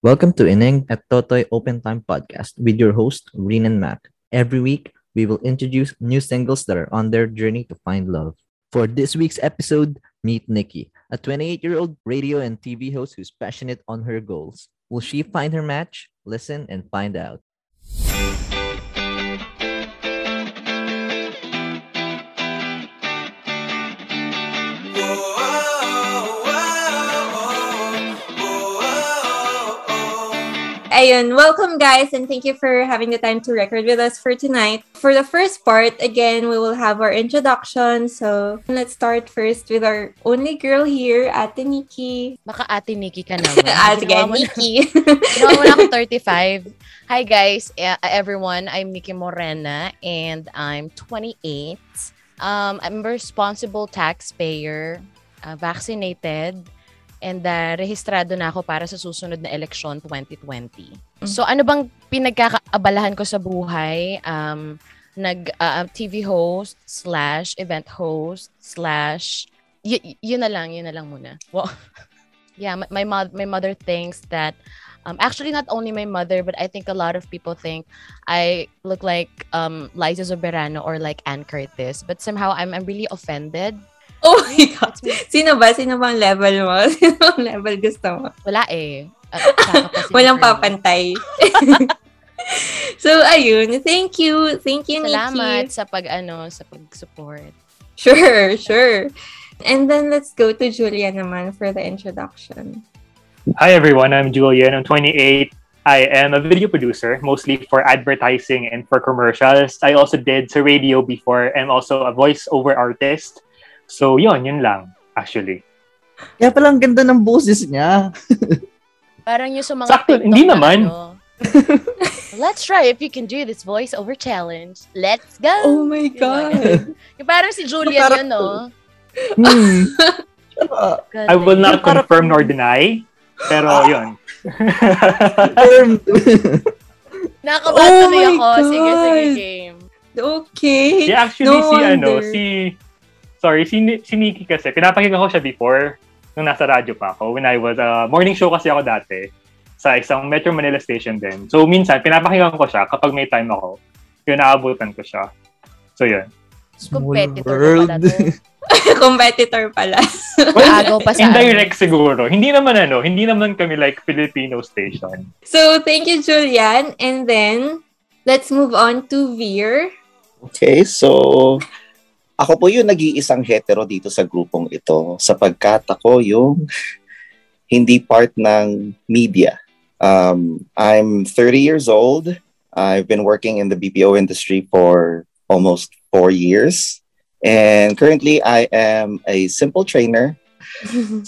Welcome to Ineng at Totoy Open Time Podcast with your host, Rin and Mac. Every week, we will introduce new singles that are on their journey to find love. For this week's episode, meet Nikki, a 28 year old radio and TV host who's passionate on her goals. Will she find her match? Listen and find out. Ayun, welcome guys and thank you for having the time to record with us for tonight. For the first part, again, we will have our introduction. So, let's start first with our only girl here, Ate Nikki. Baka Ate Nikki ka naman. Sige, Ginawa Nikki. Ginawa mo na ako 35. Hi guys, everyone. I'm Nikki Morena and I'm 28. Um, I'm a responsible taxpayer, uh, vaccinated, and uh, rehistrado na ako para sa susunod na eleksyon 2020. So ano bang pinagkakaabalahan ko sa buhay? Um, nag uh, TV host slash event host slash y- yun na lang, yun na lang muna. Well, yeah, my my, mo- my mother thinks that um, actually not only my mother but I think a lot of people think I look like um, Liza Soberano or like Ann Curtis but somehow I'm I'm really offended. Oh my God. Sino ba? Sino bang level mo? Sino bang level gusto mo? Wala eh. Uh, Walang papantay. so, ayun. Thank you. Thank you, Salamat Nikki. sa pag ano sa pag-support. Sure, sure. And then let's go to Julia naman for the introduction. Hi everyone, I'm Julian. I'm 28. I am a video producer, mostly for advertising and for commercials. I also did sa radio before and also a voiceover artist. So yun, yun lang, actually. Kaya pala ang ganda ng boses niya. Parang yung sa mga Sakto, TikTok hindi na naman. ano, Let's try if you can do this voice over challenge. Let's go. Oh my? God. Yung parang si Julian yun, no? Hmm. Ah, I will not confirm nor deny, pero yun. confirmed. Nakakabahan Oh ako. Sige, sige, God. game. Okay. Yeah, actually, No si ano, wonder. si... Sorry, si, si Nikki kasi, pinapakinggan ko siya before nung nasa radyo pa ako. When I was, uh, morning show kasi ako dati sa isang Metro Manila station din. So, minsan, pinapakinggan ko siya kapag may time ako. Yun, naabutan ko siya. So, yun. Competitor world. pala to. Competitor pala. Agaw pa sa Indirect siguro. Hindi naman ano, hindi naman kami like Filipino station. so, thank you, Julian. And then, let's move on to Veer. Okay, so ako po yung nag-iisang hetero dito sa grupong ito sapagkat ako yung hindi part ng media. Um, I'm 30 years old. I've been working in the BPO industry for almost four years. And currently, I am a simple trainer.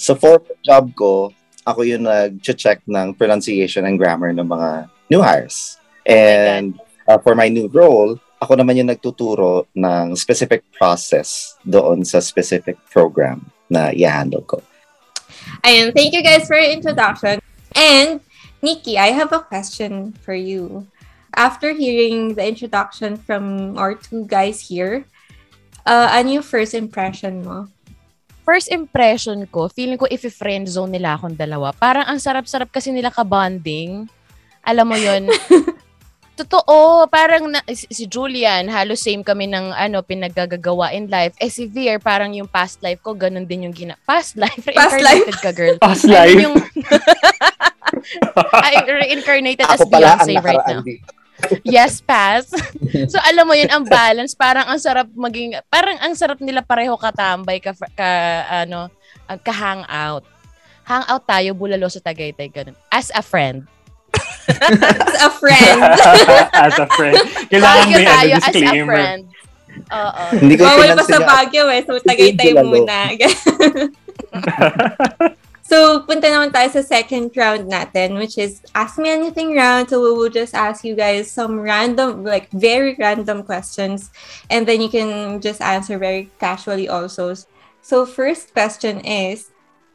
So for job ko, ako yung nag-check ng pronunciation and grammar ng mga new hires. And uh, for my new role, ako naman yung nagtuturo ng specific process doon sa specific program na i-handle ko. Ayun, thank you guys for your introduction. And, Nikki, I have a question for you. After hearing the introduction from our two guys here, uh, ano yung first impression mo? First impression ko, feeling ko if friend zone nila akong dalawa. Parang ang sarap-sarap kasi nila ka-bonding. Alam mo yon Totoo, parang na, si, Julian, halos same kami ng ano, pinaggagawa in life. Eh si Veer, parang yung past life ko, ganun din yung gina... Past life? Past Reincarnated ka, girl. Past life. yung... Ay, reincarnated as Ako ang Beyonce right now. dito. Yes, pass. so alam mo yun, ang balance, parang ang sarap maging, parang ang sarap nila pareho katambay, ka, ka ano, uh, ka-hangout. Hangout tayo, bulalo sa Tagaytay, ganun. As a friend. As a friend. as a friend. Kailangan Baguio may tayo ano, as a disclaimer. friend. Oo. Hindi ko Bawal pa sa na- Baguio eh. So, Tagaytay Hindi, muna. so, punta naman tayo sa second round natin, which is Ask Me Anything round. So, we will just ask you guys some random, like very random questions. And then you can just answer very casually also. So, first question is,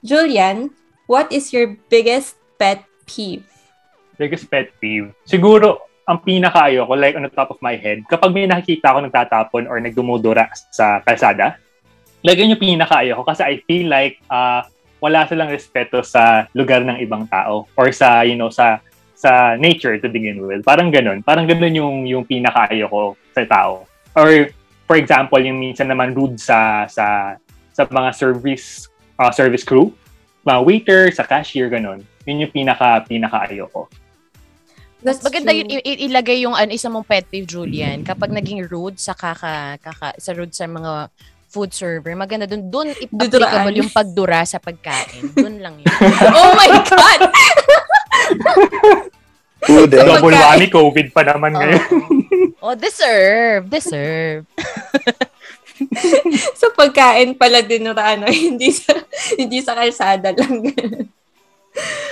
Julian, what is your biggest pet peeve? Biggest pet peeve. Siguro, ang pinakaayo ko, like on the top of my head, kapag may nakikita ako nagtatapon or nagdumudura sa kalsada, like yun yung pinakaayo ko kasi I feel like uh, wala silang respeto sa lugar ng ibang tao or sa, you know, sa sa nature to begin with. Parang ganun. Parang ganun yung, yung pinakaayo ko sa tao. Or, for example, yung minsan naman rude sa sa sa mga service uh, service crew, mga waiter, sa cashier, ganun. Yun yung pinaka pinakaayo ko. That's Maganda true. yun, ilagay yung ano, isa mong pet peeve, Julian. Kapag naging rude sa kaka, kaka sa rude sa mga food server, maganda dun, dun Duduraan. applicable yung pagdura sa pagkain. Dun lang yun. oh my God! Food, eh. Double whammy, COVID pa naman ngayon. oh, deserve. Deserve. sa pagkain pala din ano, hindi sa, hindi sa kalsada lang.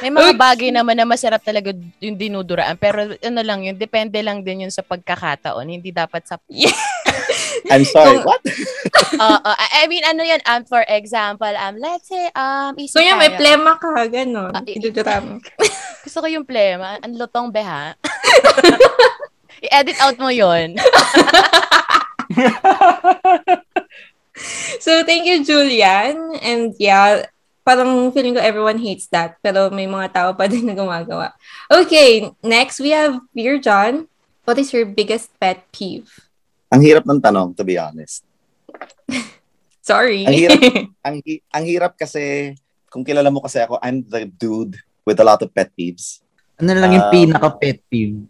May mga bagay naman na masarap talaga yung dinuduraan. Pero ano lang yun, depende lang din yun sa pagkakataon. Hindi dapat sa... I'm sorry, Kung- what? Uh, uh, I mean, ano yan, um, for example, um, let's say, um, isip Kuya, may tayo. plema ka, gano'n. Ah, i- Idudura mo. Gusto ko yung plema. Ang lutong beha. I-edit out mo yon. So, thank you, Julian. And yeah, parang feeling ko everyone hates that. Pero may mga tao pa din na gumagawa. Okay, next we have Beer John. What is your biggest pet peeve? Ang hirap ng tanong, to be honest. Sorry. Ang hirap. Ang, ang hirap kasi, kung kilala mo kasi ako, I'm the dude with a lot of pet peeves. Ano lang yung Ah. pinaka-pet peeve?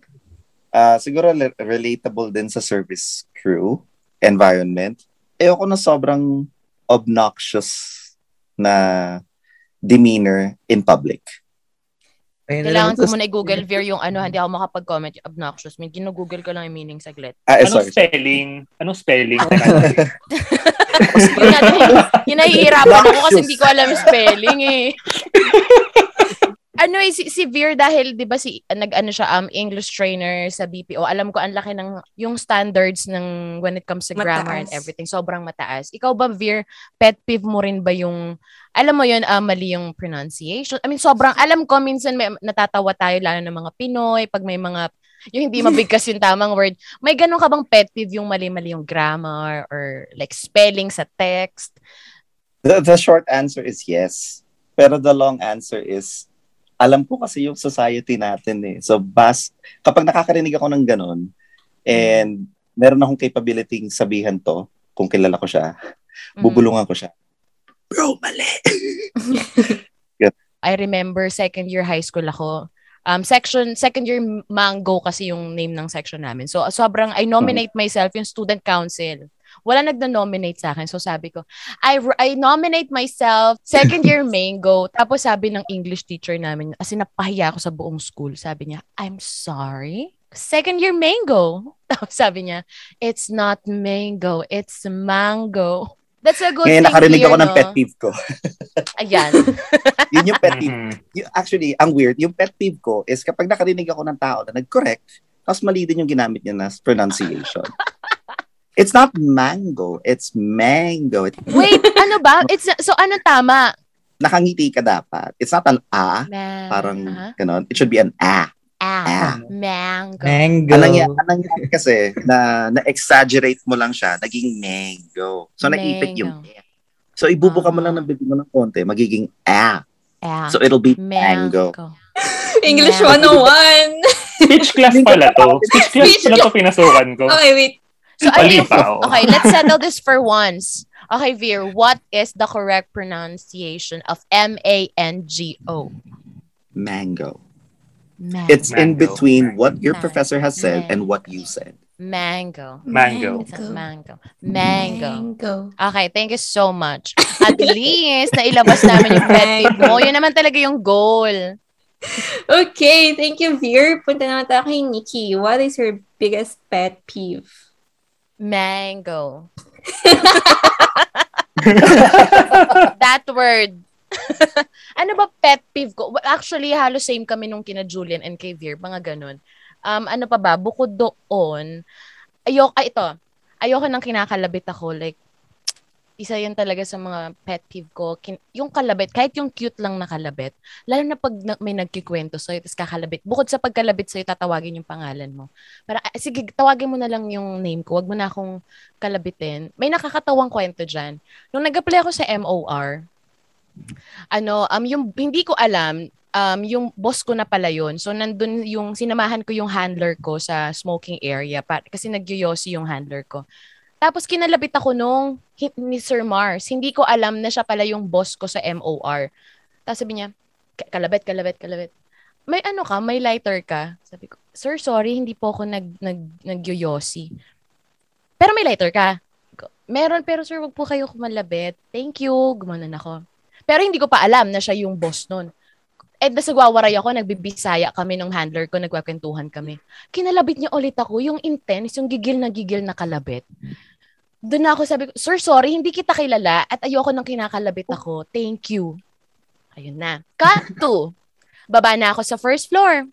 Ah, siguro le- relatable din sa service crew environment. Ayoko na sobrang obnoxious na demeanor in public. Ayun Kailangan lang. ko muna i-google Veer yung ano, hindi ako makapag-comment yung obnoxious. May ginugoogle ko lang yung meaning saglit. Ah, eh, Anong sorry. spelling? Anong spelling? yun natin, yun nahihirapan ako kasi hindi ko alam yung spelling eh. Ano eh, si, si Veer dahil, di ba, si, nag-ano siya, um, English trainer sa BPO. Alam ko, ang laki ng, yung standards ng when it comes to grammar and Mataas. everything. Sobrang mataas. Ikaw ba, Veer, pet peeve mo rin ba yung, alam mo yun, ah, mali yung pronunciation? I mean, sobrang, alam ko, minsan may, natatawa tayo, lalo ng mga Pinoy, pag may mga, yung hindi mabigkas yung tamang word. May ganun ka bang pet peeve yung mali-mali yung grammar or like spelling sa text? The, the short answer is yes. Pero the long answer is, alam ko kasi yung society natin eh. So, bas, kapag nakakarinig ako ng ganun, and meron akong capability sabihan to, kung kilala ko siya, Mm. bubulungan ko siya. Bro, mali! I remember second year high school ako. Um, section, second year mango kasi yung name ng section namin. So, sobrang, I nominate myself yung student council. Wala nagna-nominate sa akin. So, sabi ko, I, I nominate myself second year mango. Tapos sabi ng English teacher namin, kasi napahiya ako sa buong school. Sabi niya, I'm sorry? Second year mango. Tapos sabi niya, it's not mango, it's mango. That's a good Ngayon thing nakarinig here, ako ng no? pet peeve ko. Ayan. Yun yung pet peeve. Mhm. Yung- actually, ang weird, yung pet peeve ko is kapag nakarinig ako ng tao na nag-correct, tapos mali din yung ginamit niya na pronunciation. It's not mango, it's mango. It, Wait, ano ba? It's so ano tama? nakangiti ka dapat. It's not an a, Ma- parang Aha. ganon. It should be an a. ah, Ah. mango. Mango. Anong nangyari, anong kasi na na-exaggerate mo lang siya, naging mango. So naipit yung Mango. So ibubuka mo Ah. lang ng bibig mo ng konti, magiging a. Ah, So it'll be mango. mango. English Mango. 101. Speech class pala to. Speech class Speech pala to pinasukan ko. Okay, wait. So, Mali ano, pa, oh. okay, let's settle this for once. Okay, Veer, what is the correct pronunciation of M-A-N-G-O? Mango. Mango. It's in Mango. between what your Mango. professor has said Mango. and what you said. Mango. Mango. It's a mango. Mango. Mango. Okay, thank you so much. At least, nailabas namin yung pet peeve mo. Yun naman talaga yung goal. Okay, thank you, Veer. Punta naman tayo kay Nikki. What is your biggest pet peeve? Mango. That word. ano ba pet peeve ko? Well, Actually, halos same kami nung kina Julian and kay Veer, mga ganun. Um, ano pa ba? Bukod doon, ayok, ay ito, ayoko nang kinakalabit ako. Like, isa yun talaga sa mga pet peeve ko. Kin- yung kalabit, kahit yung cute lang na kalabit, lalo na pag na- may nagkikwento sa'yo, tapos kakalabit. Bukod sa pagkalabit sa'yo, tatawagin yung pangalan mo. Para, ah, sige, tawagin mo na lang yung name ko. Wag mo na akong kalabitin. May nakakatawang kwento dyan. Nung nag-apply ako sa MOR, Ano, um, yung hindi ko alam, um, yung boss ko na pala yun. So, nandun yung, sinamahan ko yung handler ko sa smoking area pa, kasi nagyoyosi yung handler ko. Tapos kinalabit ako nung hit ni Sir Mars. Hindi ko alam na siya pala yung boss ko sa MOR. Tapos sabi niya, "Ka- kalabit, kalabit, kalabit. May ano ka? May lighter ka? Sabi ko, Sir, sorry, hindi po ako nag, nag, nagyoyosi. Pero may lighter ka? Meron, pero sir, wag po kayo kumalabit. Thank you. Gumanon ako. Pero hindi ko pa alam na siya yung boss nun. Eh, nasa Guawaray ako, nagbibisaya kami ng handler ko, nagkakwentuhan kami. Kinalabit niya ulit ako, yung intense, yung gigil na gigil na kalabit. Doon na ako sabi ko, Sir, sorry, hindi kita kilala at ayoko nang kinakalabit ako. Thank you. Ayun na. Cut to. Baba na ako sa first floor.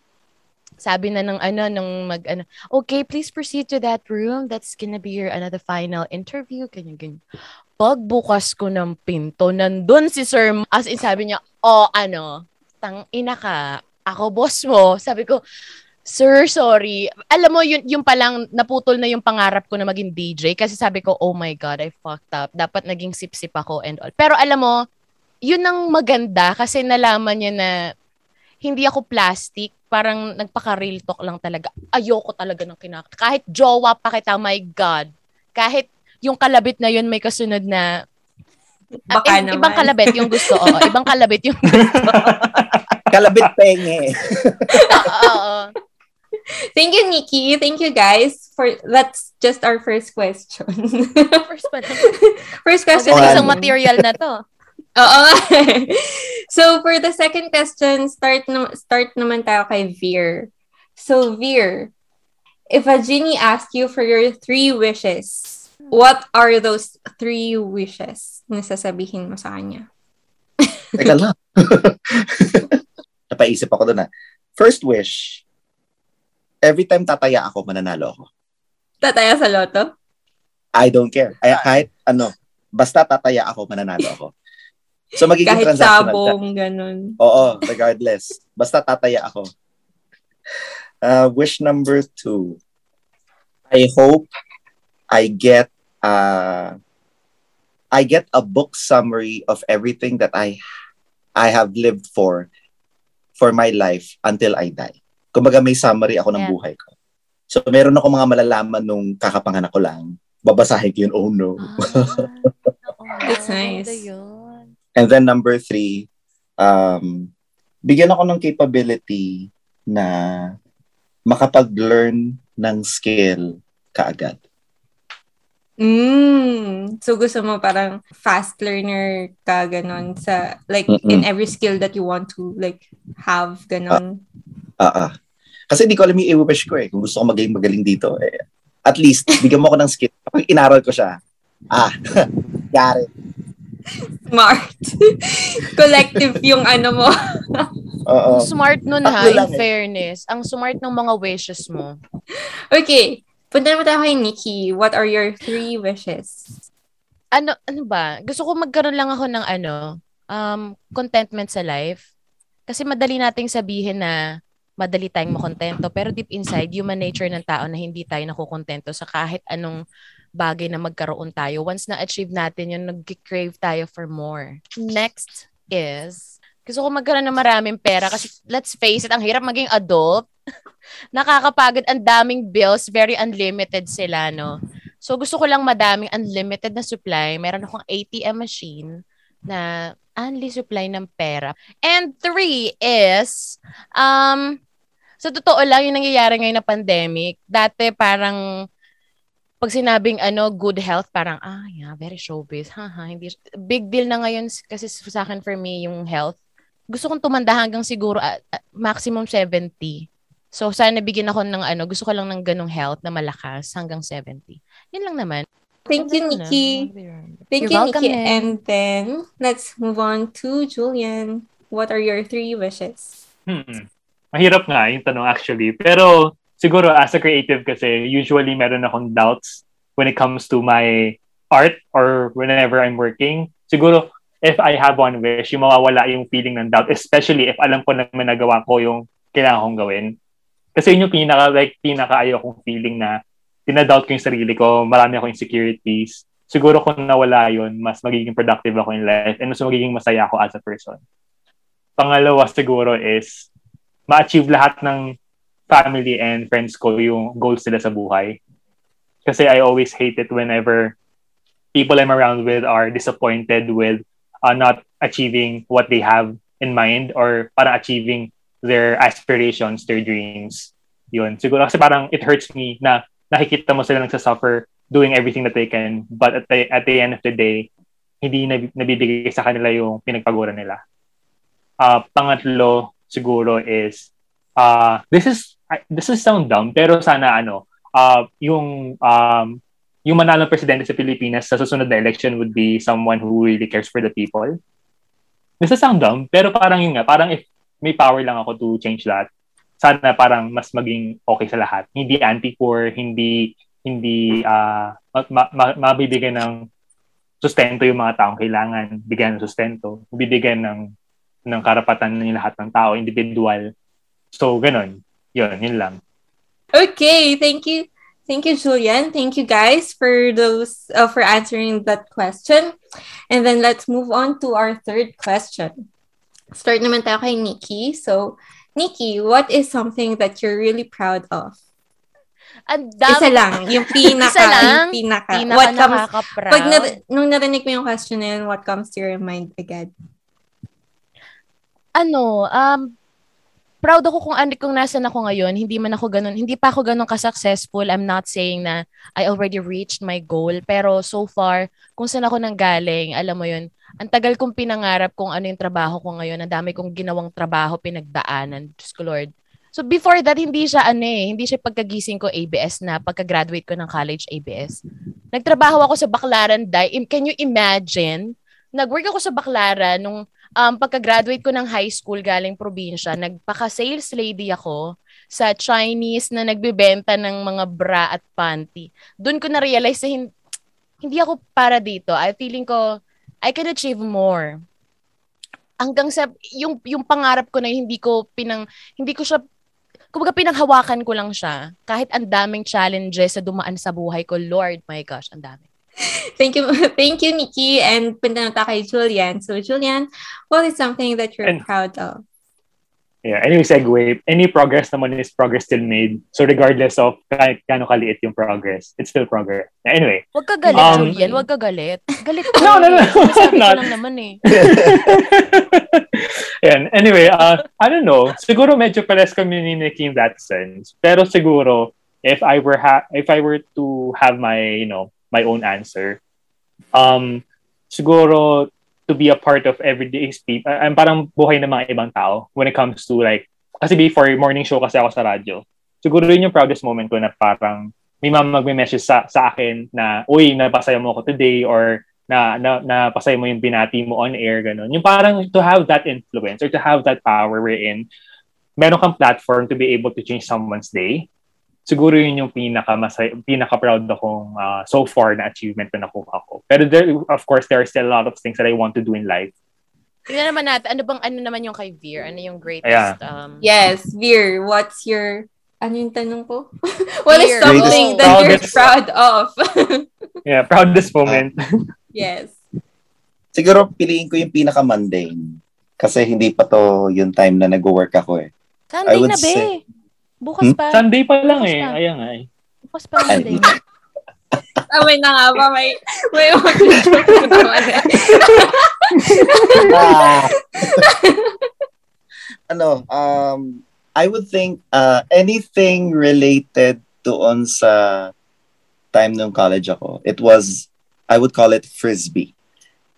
Sabi na ng ano, nung mag, ano, okay, please proceed to that room. That's gonna be your another final interview. Ganyan, ganyan. Pagbukas ko ng pinto, nandun si Sir, as in sabi niya, oh, ano, tang ina ka, ako boss mo. Sabi ko, Sir, sorry. Alam mo, yun, yung palang naputol na yung pangarap ko na maging DJ kasi sabi ko, oh my God, I fucked up. Dapat naging sip-sip ako and all. Pero alam mo, yun ang maganda kasi nalaman niya na hindi ako plastic. Parang nagpaka-real talk lang talaga. Ayoko talaga ng kinak... Kahit jowa pa kita, my God. Kahit yung kalabit na yun may kasunod na... Ah, Baka i- naman. ibang kalabit yung gusto. Oo, ibang kalabit yung gusto. Kalabit penge. Oo. Thank you, Nikki. Thank you, guys. For That's just our first question. First pa first question. Oh, isang material na to. Oo. so, for the second question, start, na, start naman tayo kay Veer. So, Veer, if a genie asked you for your three wishes, what are those three wishes na sasabihin mo sa kanya? Teka lang. Napaisip ako doon ah. First wish, every time tataya ako, mananalo ako. Tataya sa loto? I don't care. Ay, kahit ano, basta tataya ako, mananalo ako. So magiging Kahit transactional siya. sabong, ganun. Oo, regardless. Basta tataya ako. Uh, wish number two. I hope I get uh, I get a book summary of everything that I I have lived for for my life until I die. Kumbaga may summary ako ng Yeah. buhay ko. So meron ako mga malalaman nung kakapanganak ko lang. Babasahin ko yun, oh no. That's nice. Yun. And then number three, um, bigyan ako ng capability na makapag-learn ng skill kaagad. Mm. So, gusto mo parang fast learner ka, ganun, sa, like, Mm-mm. in every skill that you want to, like, have, ganun. Ah, ah. Kasi hindi ko alam yung i-wish ko eh. Kung gusto ko maging magaling dito, eh, at least, bigyan mo ako ng skill. Kapag inaral ko siya, ah, it. Smart. Collective yung ano mo. Oo. Ang smart nun ha, Tatlo in lang eh. fairness. Ang smart ng mga wishes mo. Okay. Punta naman tayo kay Nikki. What are your three wishes? Ano, ano ba? Gusto ko magkaroon lang ako ng ano, um, contentment sa life. Kasi madali nating sabihin na madali tayong makontento. Pero deep inside, human nature ng tao na hindi tayo nakukontento sa kahit anong bagay na magkaroon tayo. Once na-achieve natin yun, nag-crave tayo for more. Next is, gusto ko magkaroon ng maraming pera kasi let's face it, ang hirap maging adult. Nakakapagod, ang daming bills, very unlimited sila, no? So gusto ko lang madaming unlimited na supply. Meron akong ATM machine na unli supply ng pera. And three is, um, sa totoo lang yung nangyayari ngayon na pandemic, dati parang pag sinabing ano, good health, parang, ah, yeah, very showbiz. Haha, hindi. Big deal na ngayon kasi sa akin for me, yung health. Gusto kong tumanda hanggang siguro ah, ah, maximum 70. So, sana bigyan ako ng ano, gusto ko lang ng ganong health na malakas hanggang 70. Yun lang naman. Thank you. Nikki. Thank You're you, welcome, Nikki. Nen. And then, let's move on to Julian. What are your three wishes? Hmm. Mahirap nga yung tanong actually. Pero siguro as a creative kasi, usually meron akong doubts when it comes to my art or whenever I'm working. Siguro, if I have one wish, yung mawawala yung feeling ng doubt, especially if alam ko na may nagawa ko yung kailangan kong gawin. Kasi yun yung pinaka, like, pinaka ayaw kong feeling na dinadoubt ko yung sarili ko, marami akong insecurities. siguro kung nawala yun, mas magiging productive ako in life and mas magiging masaya ako as a person. Pangalawa siguro is ma-achieve lahat ng family and friends ko yung goals nila sa buhay. Kasi I always hate it whenever people I'm around with are disappointed with uh, not achieving what they have in mind or para achieving their aspirations, their dreams. Yun. Siguro kasi parang it hurts me na nakikita mo sila nagsasuffer doing everything that they can but at the, at the end of the day, hindi nabibigay sa kanila yung pinagpaguran nila. Uh, pangatlo siguro is uh, this is this is sound dumb pero sana ano uh, yung um, yung manalong presidente sa Pilipinas sa susunod na election would be someone who really cares for the people. This is sound dumb pero parang yun nga parang if may power lang ako to change that sana parang mas maging okay sa lahat. Hindi anti-poor, hindi hindi uh, ma- ma- mabibigyan ng sustento yung mga taong kailangan bigyan ng sustento, bibigyan ng ng karapatan ng lahat ng tao, individual. So, ganun. Yun, yun lang. Okay, thank you. Thank you, Julian. Thank you guys for those uh, for answering that question. And then let's move on to our third question. Start naman tayo kay Nikki. So, Nikki, what is something that you're really proud of? Ang dami. Isa lang. Yung pinaka. Isa lang? Yung pinaka. Pinaka what comes, nakaka-proud. pag na, nung narinig mo yung question na yun, what comes to your mind agad? ano, um, proud ako kung ano kung nasan ako ngayon. Hindi man ako ganun, hindi pa ako ganun ka-successful. I'm not saying na I already reached my goal. Pero so far, kung saan ako nanggaling, alam mo yun, ang tagal kong pinangarap kung ano yung trabaho ko ngayon. Ang dami kong ginawang trabaho, pinagdaanan. Diyos ko Lord. So before that, hindi siya ano eh, hindi siya pagkagising ko ABS na, pagka-graduate ko ng college ABS. Nagtrabaho ako sa Baclaran Dye. Can you imagine? Nag-work ako sa Baclaran nung um, pagka-graduate ko ng high school galing probinsya, nagpaka-sales lady ako sa Chinese na nagbebenta ng mga bra at panty. Doon ko na-realize na hin- hindi ako para dito. I feeling ko, I can achieve more. Hanggang sa, yung, yung pangarap ko na hindi ko pinang, hindi ko siya kumbaga pinanghawakan ko lang siya. Kahit ang daming challenges sa dumaan sa buhay ko, Lord, my gosh, ang dami. Thank you, thank you, Nikki. And punta na tayo kay Julian. So, Julian, what is something that you're And- proud of? Yeah, anyway, segue. Any progress naman is progress still made. So regardless of kahit gaano kaliit yung progress, it's still progress. Anyway, Huwag ka galit, Um, Julian. Huwag ka galit. Galit ka. No, no, no. Ko Not- lang naman eh. Yan. Anyway, uh, I don't know. Siguro medyo pares kami ni Nikki in that sense. Pero siguro, if I were ha- if I were to have my, you know, my own answer, um, siguro to be a part of everyday people, I'm parang buhay ng mga ibang tao when it comes to like, kasi before morning show kasi ako sa radyo. Siguro yun yung proudest moment ko na parang may mga magme-message sa, sa akin na, uy, napasaya mo ako today or na, na napasaya mo yung binati mo on air, ganun. Yung parang to have that influence or to have that power wherein meron kang platform to be able to change someone's day. Siguro yun yung pinaka masay, pinaka proud akong uh, so far na achievement na nakuha ko. Pero there, of course, there are still a lot of things that I want to do in life. Tingnan naman natin, ano bang, ano naman yung kay Veer? Ano yung greatest, Ayan. um, Yes, Veer, what's your, ano yung tanong ko? what is Veer, something oh. that you're Proudest- proud of? Yeah, proudest moment. yes. Siguro piliin ko yung pinaka-mundane. Kasi hindi pa to yung time na nag-work ako eh. Sunday I would na, be. Bukas Hmm? pa. Sunday pa lang eh. Basta. Ayan nga eh. Bukas pa Monday. Tama na nga ba? May, may. Ah. ano, um, I would think uh, anything related doon sa time nung college ako, it was, I would call it frisbee.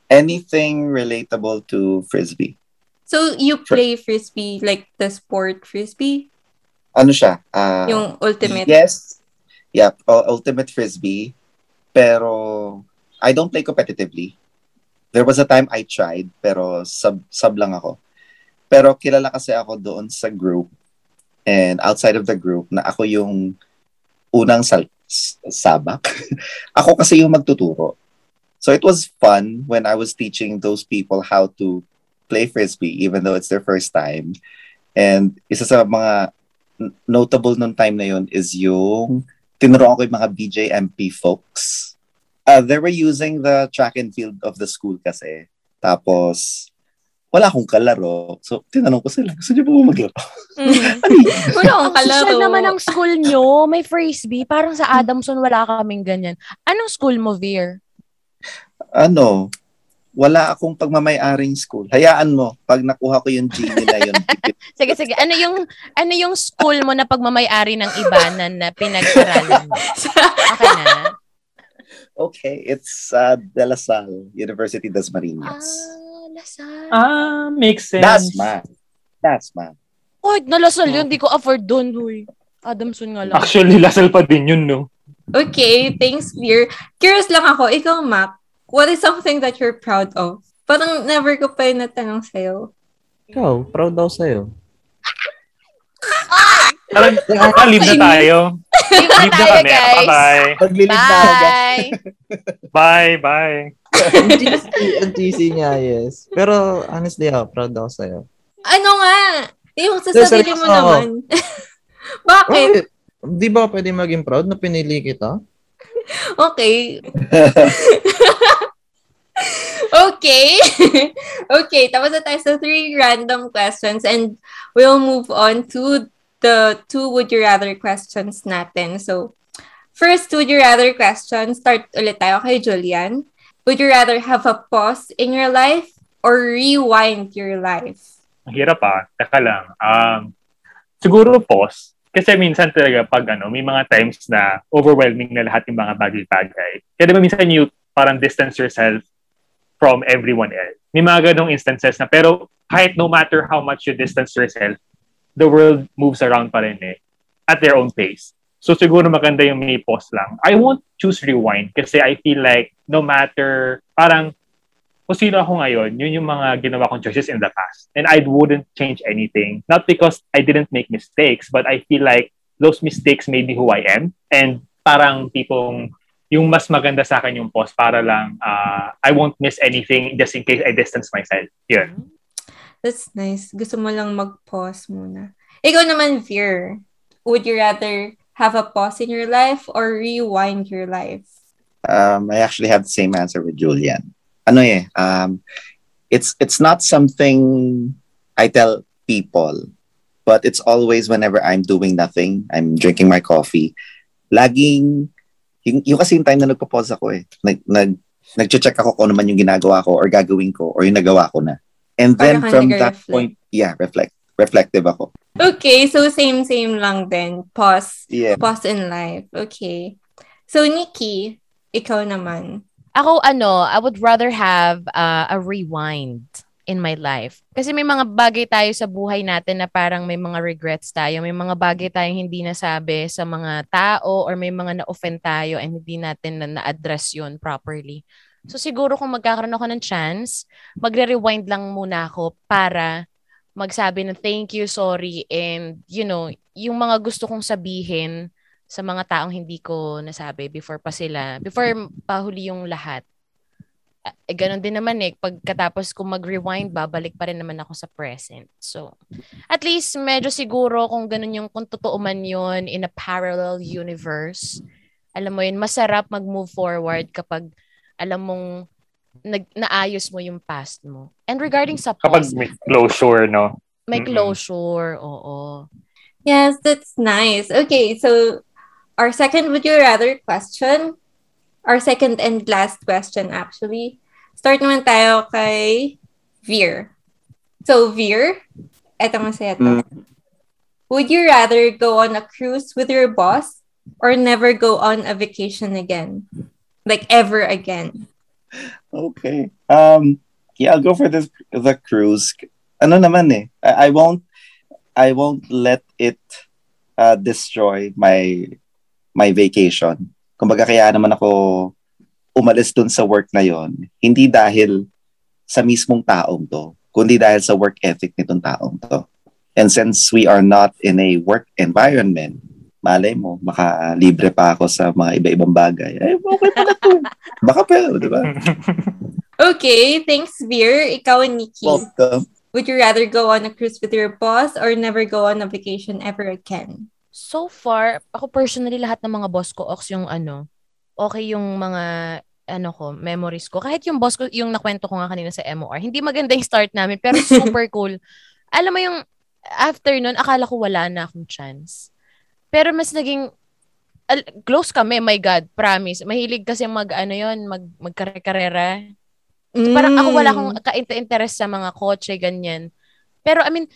Anything relatable to frisbee. So, you play frisbee, like the sport frisbee? Ano siya? Uh, Yung ultimate? Yes. Yep, ultimate frisbee. Pero I don't play competitively. There was a time I tried, pero sub, sub lang ako. Pero kilala kasi ako doon sa group and outside of the group na ako yung unang sal- sabak. ako kasi yung magtuturo. So it was fun when I was teaching those people how to play frisbee even though it's their first time. And isa sa mga notable nung time na yun is yung tinuruan ko yung mga BJMP folks. Uh, they were using the track and field of the school kasi. Tapos, wala akong kalaro. So, tinanong ko sila, gusto niyo po ba maglaro? Mm. Ano Wala akong Ang kalaro. social naman ng school nyo. May frisbee. Parang sa Adamson, wala kaming ganyan. Anong school mo, Veer? ano, wala akong pagmamay-aring school. Hayaan mo, pag nakuha ko yung genie na yun, Sige, sige. Ano yung, ano yung school mo na pagmamayari ng iba na, na pinag-aralan mo? Okay na? okay, it's uh, De La Salle, University das Marinas. Ah, Lasal. ah, makes sense. That's man. That's man. Oh, nalasal yun. Di ko afford doon, huy. Adamson nga lang. Actually, Lasal pa din yun, no? Okay, thanks, Veer. Curious lang ako, ikaw, Mac, what is something that you're proud of? Parang never ko pa yung natanong sa'yo. Ikaw, proud daw sa'yo. Parang, ah, leave na tayo. Leave na tayo, kami. guys. Bye-bye. Paglilig na ako, guys. Bye. Bye, bye. ang GC, ang GC niya, yes. Pero honestly, ako, proud ako sa'yo. Ano nga? Yung sa sarili mo ako. naman. Bakit? Bakit? Di ba pwede maging proud na pinili kita? Okay. okay. okay, tapos na tayo sa three random questions and we'll move on to the two would you rather questions natin. So, first would you rather question, start ulit tayo kay Julian. Would you rather have a pause in your life or rewind your life? Ang hirap ah. Teka lang. Um, siguro pause. Kasi minsan talaga pag ano, may mga times na overwhelming na lahat yung mga bagay-bagay. Kaya diba minsan you parang distance yourself from everyone else. May mga ganong instances na pero kahit no matter how much you distance yourself, the world moves around pa rin eh. At their own pace. So siguro maganda yung may pause lang. I won't choose rewind kasi I feel like no matter, parang kung sino ako ngayon, yun yung mga ginawa kong choices in the past. And I wouldn't change anything. Not because I didn't make mistakes, but I feel like those mistakes made me who I am. And parang tipong yung mas maganda sa akin yung pause para lang uh, I won't miss anything just in case I distance myself. Yun. That's nice. Gusto mo lang mag-pause muna. Ikaw naman, Veer. Would you rather have a pause in your life or rewind your life? Um, I actually have the same answer with Julian. Ano eh, um, it's it's not something I tell people, but it's always whenever I'm doing nothing, I'm drinking my coffee. Laging, yung, yung kasi yung time na nagpo-pause ako eh. Nag, nag, nag-check ako kung ano man yung ginagawa ko or gagawin ko or yung nagawa ko na. And then Parang from that nag-reflect. point, yeah, reflect. Reflective ako. Okay, so same, same lang din. Pause. Yeah. Pause in life. Okay. So, Nikki, ikaw naman. Ako ano, I would rather have uh, a rewind in my life. Kasi may mga bagay tayo sa buhay natin na parang may mga regrets tayo. May mga bagay tayong hindi nasabi sa mga tao or may mga na-offend tayo and hindi natin na na-address yun properly. So siguro kung magkakaroon ako ng chance, magre-rewind lang muna ako para magsabi ng thank you, sorry, and you know, yung mga gusto kong sabihin sa mga taong hindi ko nasabi before pa sila, before pahuli yung lahat. Eh, ganun din naman eh. Pagkatapos ko mag-rewind, babalik pa rin naman ako sa present. So, at least medyo siguro kung ganun yung, kung totoo man yun in a parallel universe, alam mo yun, masarap mag-move forward kapag alam mong nag, naayos mo yung past mo. And regarding sa Kapag past, may closure, no? may Mm-mm. closure, oo. Yes, that's nice. Okay, so our second would you rather question, our second and last question actually. Start naman tayo kay Veer. So, Veer, eto masaya to. Mm. Would you rather go on a cruise with your boss or never go on a vacation again? Like ever again? Okay. Um, yeah, I'll go for this the cruise. Ano naman eh, I, I won't I won't let it uh, destroy my my vacation. Kumbaga kaya naman ako umalis dun sa work na yon. Hindi dahil sa mismong taong to, kundi dahil sa work ethic nitong taong to. And since we are not in a work environment, malay mo, makalibre pa ako sa mga iba-ibang bagay. Eh, okay pala to. Baka pero, di ba? Okay, thanks, Veer. Ikaw and Nikki. Welcome. Would you rather go on a cruise with your boss or never go on a vacation ever again? So far, ako personally, lahat ng mga boss ko, Ox, yung ano, okay yung mga ano ko, memories ko. Kahit yung boss ko, yung nakwento ko nga kanina sa MOR, hindi maganda yung start namin, pero super cool. Alam mo yung, after nun, akala ko wala na akong chance. Pero mas naging, al- close kami, my God, promise. Mahilig kasi mag, ano yun, mag, magkare-karera. Parang ako wala akong Mm. ka-interest sa mga kotse, ganyan. Pero I mean,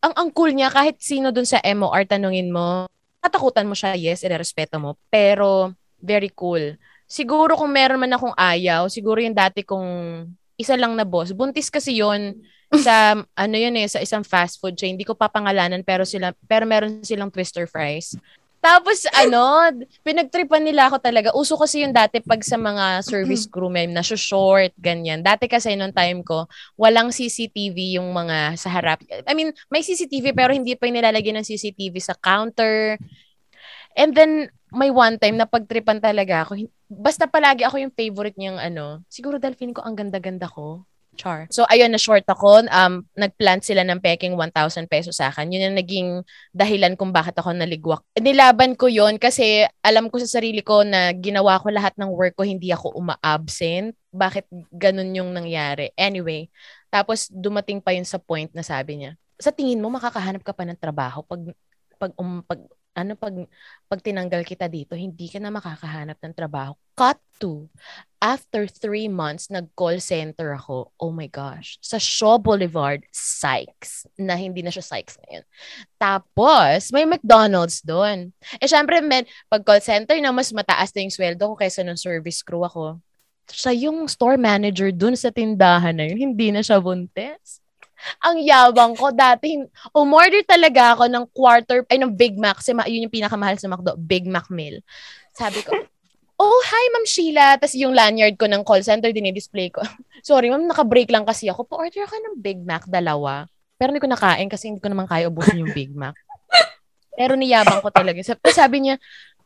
ang ang cool niya, kahit sino dun sa MOR, tanungin mo, katakutan mo siya, yes, irerespeto mo. Pero, very cool. Siguro kung meron man akong ayaw, siguro yung dati kong isa lang na boss. Buntis kasi yon sa, ano yun eh, sa isang fast food chain. Hindi ko papangalanan, pero sila, pero meron silang twister fries. Tapos ano, pinagtripan nila ako talaga. Uso kasi yung dati pag sa mga service crew may na short, ganyan. Dati kasi nung time ko, walang CCTV yung mga sa harap. I mean, may CCTV pero hindi pa yung nilalagyan ng CCTV sa counter. And then, may one time na pagtripan talaga ako. Basta palagi ako yung favorite niyang ano. Siguro dahil feeling ko ang ganda-ganda ko. Char. So, ayun, na-short ako. Um, nag-plant sila ng peking 1,000 pesos sa akin. Yun yung naging dahilan kung bakit ako naligwak. Nilaban ko yon kasi alam ko sa sarili ko na ginawa ko lahat ng work ko, hindi ako uma-absent. Bakit ganun yung nangyari? Anyway, tapos dumating pa yun sa point na sabi niya, sa tingin mo makakahanap ka pa ng trabaho pag pag um, pag ano pag pag tinanggal kita dito hindi ka na makakahanap ng trabaho. Cut to. After three months nag-call center ako. Oh my gosh. Sa Shaw Boulevard Sykes. Na hindi na siya Sykes ngayon. Tapos may McDonald's doon. Eh syempre men pag call center na mas mataas na yung sweldo ko kaysa ng service crew ako. Siya yung store manager dun sa tindahan na yun. Hindi na siya buntis ang yabang ko dati, umorder talaga ako ng quarter, ay ng Big Mac, kasi yun yung pinakamahal sa McDo, Big Mac meal. Sabi ko, oh, hi Ma'am Sheila. Tapos yung lanyard ko ng call center, dinidisplay ko. Sorry ma'am, naka-break lang kasi ako. Pa-order ako ng Big Mac, dalawa. Pero hindi ko nakain kasi hindi ko naman kaya ubusin yung Big Mac. Pero niyabang ko talaga. Sabi, sabi niya,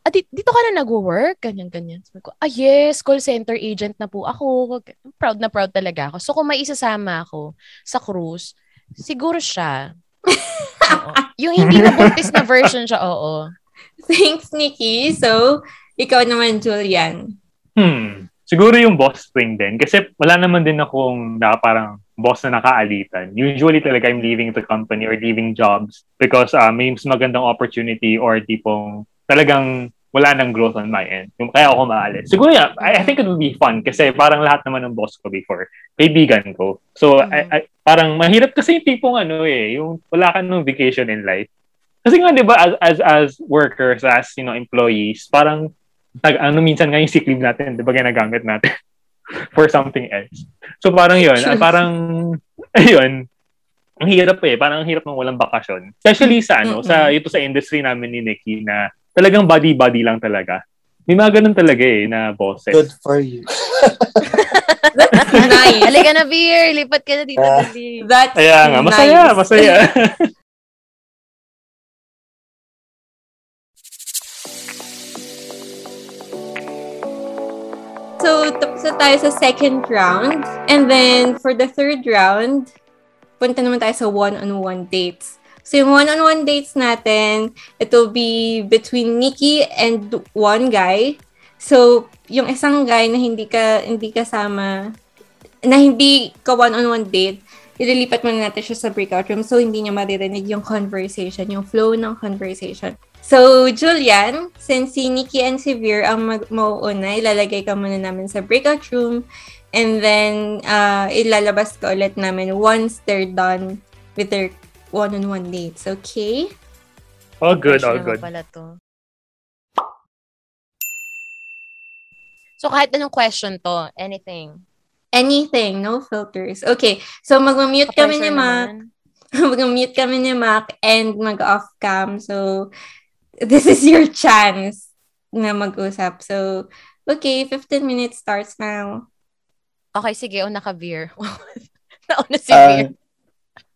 ah, di- dito ka na nag-work? Ganyan, ganyan. Sabi ko, ah yes, call center agent na po ako. Proud na proud talaga ako. So kung may isasama ako sa cruise, siguro siya. Yung hindi na buntis na version siya, oo. Thanks, Nikki. So, ikaw naman, Julian. Hmm. Siguro yung boss thing din. Kasi wala naman din akong na parang boss na nakaalitan. Usually talaga I'm leaving the company or leaving jobs because uh, may mas magandang opportunity or tipong talagang wala nang growth on my end. Yung kaya ako maalis. Siguro yeah, I, I think it would be fun kasi parang lahat naman ng boss ko before, kaibigan ko. So, I, I, parang mahirap kasi yung tipong ano eh, yung wala ka nung vacation in life. Kasi nga, di ba, as, as, as workers, as, you know, employees, parang, tag, ano, minsan nga yung sick leave natin, di ba, ginagamit natin for something else. So, parang yun, ah, parang, ayun, ang hirap eh, parang ang hirap ng walang bakasyon. Especially sa, ano, sa, ito sa industry namin ni Nikki na talagang body-body lang talaga. May mga ganun talaga eh, na bosses. Good for you. nice. Halika na, Beer. Lipat ka na dito. Ah. dali. That's Kaya nga, masaya, nice. masaya. So, tapos na tayo sa second round. And then, for the third round, punta naman tayo sa one-on-one dates. So, yung one-on-one dates natin, it will be between Nikki and one guy. So, yung isang guy na hindi ka hindi kasama, na hindi ka one-on-one date, ililipat muna natin siya sa breakout room so hindi niya maririnig yung conversation, yung flow ng conversation. So, Julian, since si Nikki and si Veer ang mag- mauuna, ilalagay ka muna namin sa breakout room and then uh, ilalabas ka ulit namin once they're done with their one-on-one dates. Okay? all good, all good. Pala to. So, kahit anong question to, anything. Anything, no filters. Okay, so mag-mute kami ni Pa-pressure Mac. mag-mute kami ni Mac and mag-off cam. So, this is your chance na mag-usap. So, okay, 15 minutes starts now. Okay, sige. Una ka, Veer. Nauna si Ah, Veer.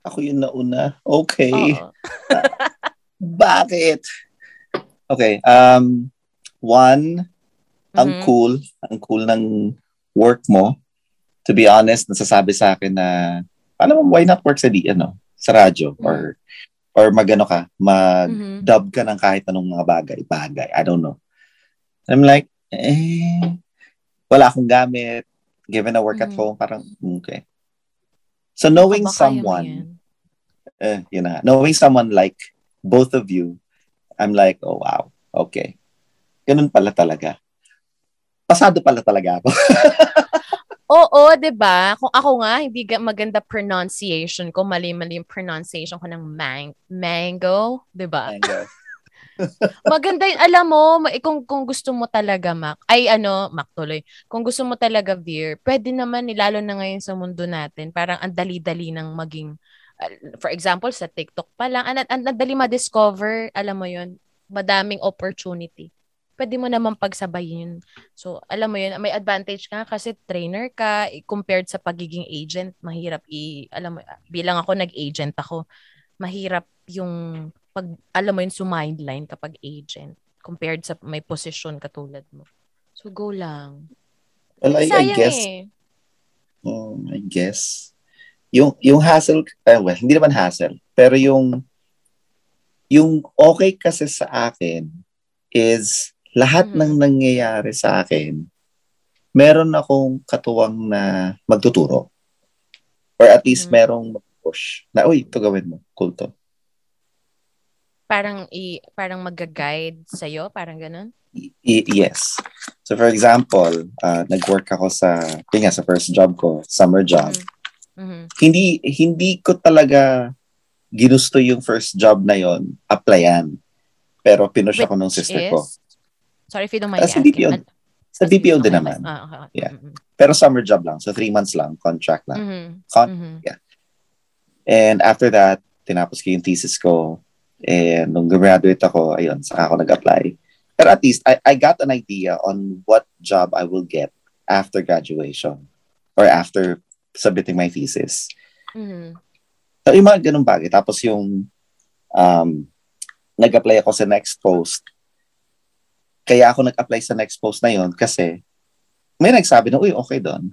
Ako yung nauna. Okay. Oo. Bakit? Okay. Um, one, ang Mhm. cool. Ang cool ng work mo. To be honest, nasasabi sa akin na, ano, why not work sa di, ano, sa radyo? Or, or magano ka, Mhm. mag-dub ka ng kahit anong mga bagay. Bagay. I don't know. I'm like, eh, wala akong gamit, given a work at Mhm. home, parang, okay. So knowing Baka someone. Eh, yun na, knowing someone like both of you, I'm like, oh wow, okay. Ganun pala talaga. Pasado pala talaga ako. Oo, 'di ba? Kung ako nga hindi ga- maganda pronunciation ko, mali-mali yung pronunciation ko ng mang mango, 'di ba? Uh, Maganda yun. Alam mo, eh, kung, kung gusto mo talaga, Mac, ay ano, Mac tuloy, kung gusto mo talaga, Veer, pwede naman, eh, lalo na ngayon sa mundo natin, parang ang dali-dali ng maging, for example, sa TikTok pa lang, ang, ang, ang dali ma-discover, alam mo yun, madaming opportunity. Pwede mo naman pagsabayin. So, alam mo yun, may advantage ka kasi trainer ka, eh, compared sa pagiging agent, mahirap i, alam mo, bilang ako nag-agent ako, mahirap yung pag alam mo yun sumideline kapag agent compared sa may position katulad mo. So go lang. well, I, I Sayang guess, eh. um, I guess, yung, yung hassle, eh, well, hindi naman hassle, pero yung, yung okay kasi sa akin is lahat Mhm. ng nangyayari sa akin, meron akong katuwang na magtuturo. Or at least Mhm. merong push na, uy, ito gawin mo. Cool to. Parang i parang mag-guide sa parang ganun. Y- yes. So for example, uh, nag-work ako sa, yun nga, sa first job ko, summer job. Mhm. Hindi, hindi ko talaga ginusto yung first job na yon applyan. Pero pinush ako ng Which sister ko. is- Sorry if you don't mind sa. BPO. Sa BPO din naman. Ah, okay, okay. Yeah. Mhm. Pero summer job lang. So three months lang, contract lang. Mhm. Con- Mhm. And after that, tinapos ko yung thesis ko. And nung graduate ako, ayun, saka ako nag-apply. Pero at least, I, I got an idea on what job I will get after graduation or after submitting my thesis. Mhm. So, yung mga ganun bagay. Tapos yung um, nag-apply ako sa next post. Kaya ako nag-apply sa next post na yon kasi may nagsabi na, uy, okay doon.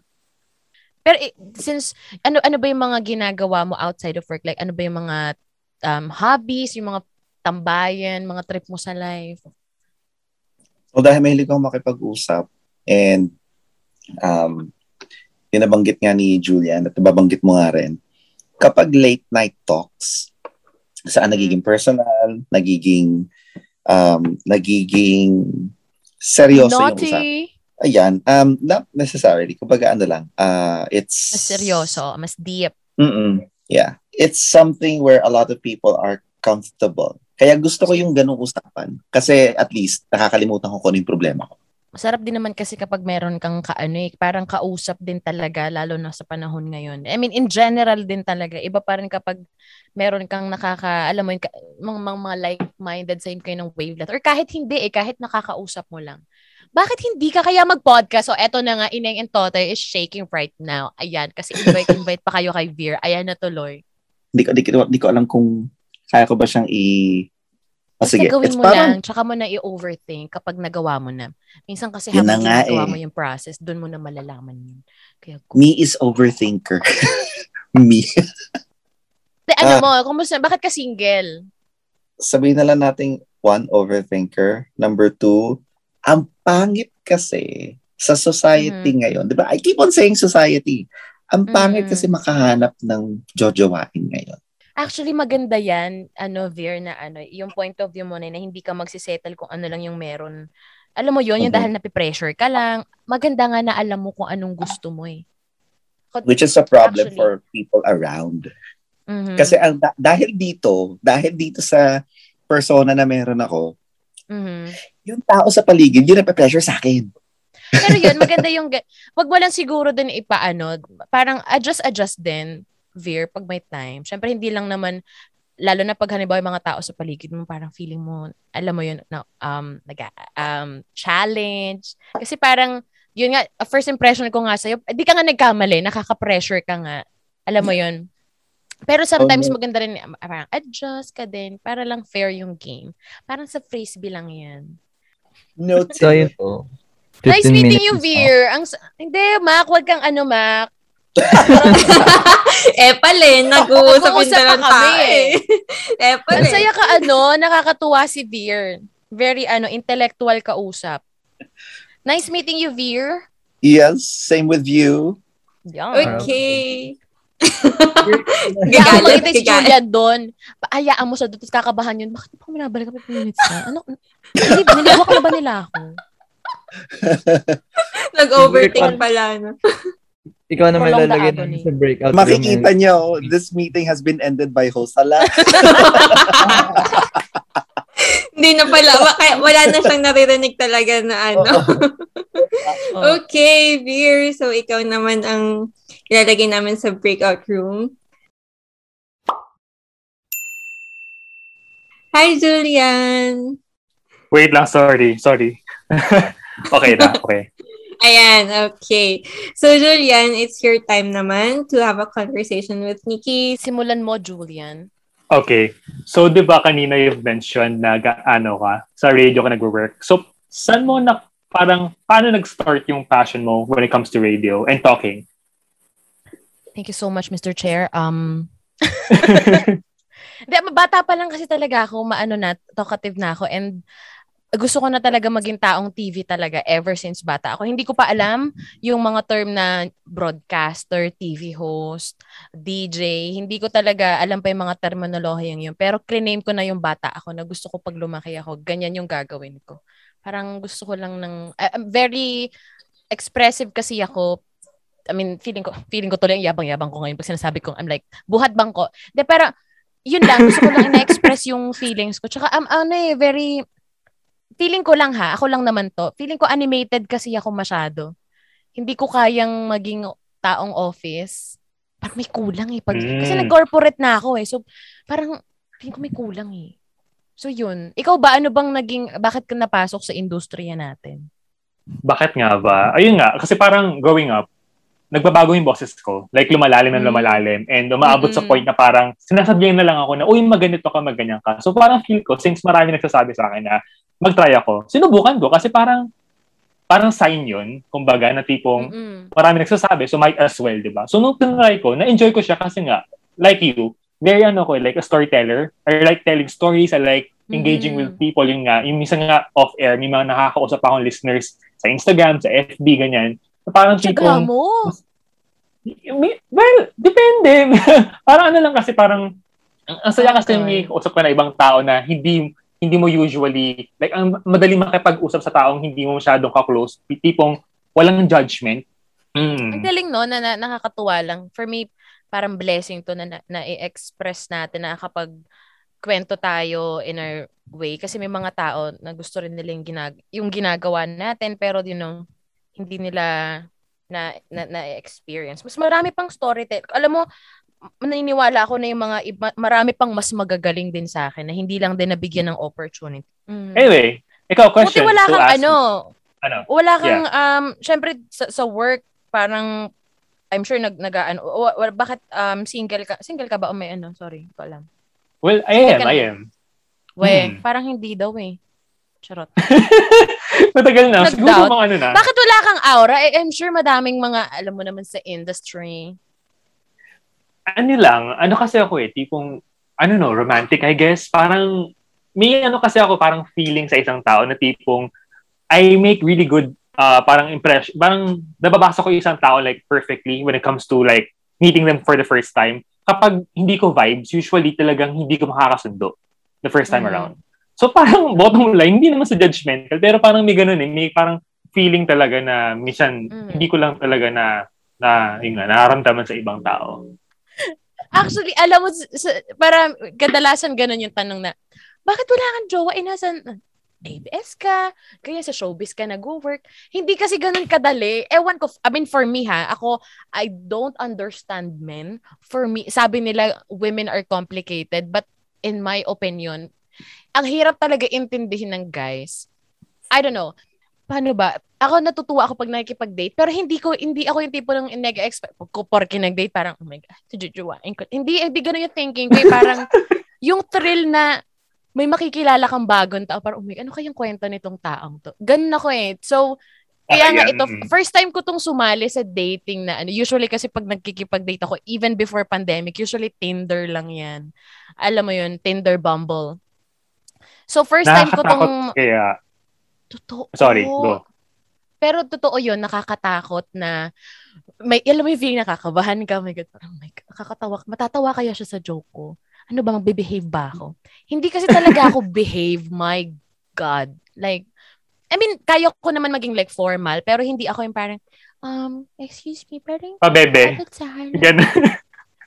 Pero since ano ano ba yung mga ginagawa mo outside of work? Like ano ba yung mga um, hobbies, yung mga tambayan, mga trip mo sa life? So dahil mahilig akong makipag-usap and um, yung nabanggit nga ni Julian at nababanggit mo nga rin, kapag late night talks, saan Mm. nagiging personal, nagiging um, nagiging seryoso yung usapan. Naughty. Ayan, um, not necessarily. Kumbaga ano lang, uh, it's... Mas seryoso, mas deep. Mm-mm. Yeah. It's something where a lot of people are comfortable. Kaya gusto ko yung ganong usapan. Kasi at least nakakalimutan ko kung ano yung problema ko. Masarap din naman kasi kapag meron kang kaano eh, parang kausap din talaga lalo na sa panahon ngayon. I mean, in general din talaga. Iba pa rin kapag meron kang nakaka, alam mo yun, mga, mga, mga like-minded sa kayo ng wavelength. Or kahit hindi eh, kahit nakakausap mo lang. Bakit hindi ka kaya mag-podcast? So, eto na nga, Ineng and Totoy is shaking right now. Ayan, kasi invite-invite pa kayo kay Veer. Ayan na tuloy. Hindi ko, di, ko, di ko alam kung kaya ko ba siyang i... Oh, Basta sige. gawin mo parang, lang, tsaka mo na i-overthink kapag nagawa mo na. Minsan kasi Yun na habang ginagawa eh. mo yung process, doon mo na malalaman yun. Kaya, me is overthinker. me. De, ano Ah. mo, kumusta, bakit ka single? Sabihin na lang natin, one, overthinker. Number two, ang pangit kasi sa society Mhm. ngayon. Di ba? I keep on saying society. Ang pangit Mhm. kasi makahanap ng jojowain ngayon. Actually, maganda yan, ano, Veer, na ano, yung point of view mo na, na hindi ka magsisettle kung ano lang yung meron. Alam mo yun, yung Mhm. dahil napipressure ka lang, maganda nga na alam mo kung anong gusto mo eh. Kot- Which is a problem Actually. for people around. Mhm. Kasi ang da- dahil dito, dahil dito sa persona na meron ako, Mhm. yung tao sa paligid, yun ang pressure sa akin. Pero yun, maganda yung, wag mo lang siguro din ipaano, parang adjust-adjust din, Veer, pag may time. Siyempre, hindi lang naman, lalo na pag halimbawa yung mga tao sa paligid mo, parang feeling mo, alam mo yun, na, um, nag, um, challenge. Kasi parang, yun nga, a first impression ko nga sa'yo, di ka nga nagkamali, nakaka-pressure ka nga. Alam mo yun. Pero sometimes no. maganda rin, um, parang adjust ka din, para lang fair yung game. Parang sa frisbee lang yan. Note. So, yun po. Nice 15 meeting you, Veer. Ang, hindi, Mac, wag kang ano, Mac. eh pala, nag-uusap yung Nag-uusap pa dalawang kami tao eh. eh pala. Ang saya ka, ano, nakakatuwa si Veer. Very, ano, intellectual kausap. Nice meeting you, Veer. Yes, same with you. Yan. Okay. Kaya mo si. Julia doon. Paayaan mo sa doon, tapos kakabahan yun. Bakit pa minabalik kami minutes na? Ano? Hindi, nilawak na ba nila ako? Nag-overthink pala, no? Ikaw na may agony. namin sa breakout Makikita room. nyo, this meeting has been ended by Hosala. Hindi na pala. wala na siyang naririnig talaga na ano. Okay, Veer. So, ikaw naman ang ilalagay namin sa breakout room. Hi, Julian. Wait lang, sorry. Sorry. okay na, okay. Ayan, okay. So, Julian, it's your time naman to have a conversation with Nikki. Simulan mo, Julian. Okay. So, di ba kanina you've mentioned na ano ka, sa radio ka nag-work. So, saan mo na, parang, paano nag-start yung passion mo when it comes to radio and talking? Thank you so much, Mr. Chair. Um, Hindi, bata pa lang kasi talaga ako, maano na, talkative na ako. And gusto ko na talaga maging taong TV talaga ever since bata ako. Hindi ko pa alam yung mga term na broadcaster, TV host, DJ. Hindi ko talaga alam pa yung mga terminology yun. Pero cliname ko na yung bata ako na gusto ko pag lumaki ako, ganyan yung gagawin ko. Parang gusto ko lang ng... I'm very expressive kasi ako. I mean, feeling ko, feeling ko tuloy ang yabang-yabang ko ngayon pag sinasabi kong I'm like, buhat bangko. De, pero, yun lang, gusto ko lang ina-express yung feelings ko. Tsaka, um, ano eh, very, feeling ko lang ha, ako lang naman to, feeling ko animated kasi ako masyado. Hindi ko kayang maging taong office. Parang may kulang eh. Pag, Mm. Kasi nag-corporate na ako eh. So, parang, feeling ko may kulang eh. So, yun. Ikaw ba, ano bang naging, bakit ka napasok sa industriya natin? Bakit nga ba? Ayun nga, kasi parang growing up, nagbabago yung boses ko. Like, lumalalim ng Mm. lumalalim. And umaabot sa Mm-mm. point na parang, sinasabihan na lang ako na, uy, maganito ka, maganyan ka. So parang feel ko, since marami nagsasabi sa akin na, mag-try ako, sinubukan ko kasi parang, parang sign yun, kumbaga, na tipong, Mm-mm. marami nagsasabi, so might as well, di ba? So nung tinry ko, na-enjoy ko siya kasi nga, like you, very ano ko, like a storyteller. I like telling stories, I like engaging Mhm. with people, yun nga, yung minsan nga off-air, may mga nakakausap akong listeners sa Instagram, sa FB, ganyan. So, parang Tsaga tipong, mo. well, depende. parang ano lang kasi parang, ang ang saya kasi Okay. may usap ka na ibang tao na hindi hindi mo usually, like, ang madali makipag-usap sa taong hindi mo masyadong ka-close, tipong walang judgment. Mm. Ang galing no, na, na nakakatuwa lang. For me, parang blessing to na, na, na i-express natin na kapag kwento tayo in our way. Kasi may mga tao na gusto rin nila yung, ginag- yung ginagawa natin pero you know, hindi nila na, na, na-experience. Mas marami pang storytelling. Alam mo, naniniwala ako na yung mga iba, marami pang mas magagaling din sa akin na hindi lang din nabigyan ng opportunity. Mm. Anyway, ikaw, Buti question. wala to kang ano. Ano? wala kang, um, syempre, sa, sa work, parang, I'm sure nag, nag ano, wa- wa- bakit um, single ka, single ka ba o may ano, sorry, ko alam. Well, I am, Teka I am. We, Hmm. parang hindi daw eh. Charot. Matagal na. Siguro Nag-doubt. mga ano na. Bakit wala kang aura? Eh, I'm sure madaming mga, alam mo naman sa industry. Ano lang, ano kasi ako eh, tipong, ano no, romantic, I guess. Parang, may ano kasi ako, parang feeling sa isang tao na tipong, I make really good, uh, parang impression, parang nababasa ko yung isang tao like perfectly when it comes to like meeting them for the first time. Kapag hindi ko vibes, usually talagang hindi ko makakasundo the first time Mhm. around. So parang bottom line, hindi naman sa judgmental, pero parang may ganun eh, may parang feeling talaga na minsan Mhm. hindi ko lang talaga na na yun nga, nararamdaman sa ibang tao. Actually, alam mo, s- s- para kadalasan ganun yung tanong na, bakit wala kang jowa? Eh, nasan, ABS ka, kaya sa showbiz ka nag-work. Hindi kasi ganun kadali. Ewan ko, I mean, for me ha, ako, I don't understand men. For me, sabi nila, women are complicated. But in my opinion, ang hirap talaga intindihin ng guys. I don't know. Paano ba? Ako natutuwa ako pag nakikipag-date, pero hindi ko hindi ako yung tipo ng nag-expect ko porke nag-date parang oh my god, sujujuwain ko. Hindi hindi ganoon yung thinking ko, parang yung thrill na may makikilala kang bagong tao, parang, oh my, ano kayang kwento nitong taong to? Ganun ako eh. So, kaya nga ito, mm. first time ko tong sumali sa dating na ano, usually kasi pag nagkikipag-date ako, even before pandemic, usually Tinder lang yan. Alam mo yun, Tinder, Bumble. So, first time ko tong, kaya, totoo. sorry, go. Pero totoo yun, nakakatakot na may, alam mo yung feeling nakakabahan ka, oh my God, parang, oh my God, nakakatawa, matatawa kaya siya sa joke ko. Ano ba, magbe-behave ba ako? Hindi kasi talaga ako behave, my God. Like, I mean, kaya ko naman maging like formal, pero hindi ako yung parang, um, excuse me, parang, Pabebe. bakit sa harap? Ganun.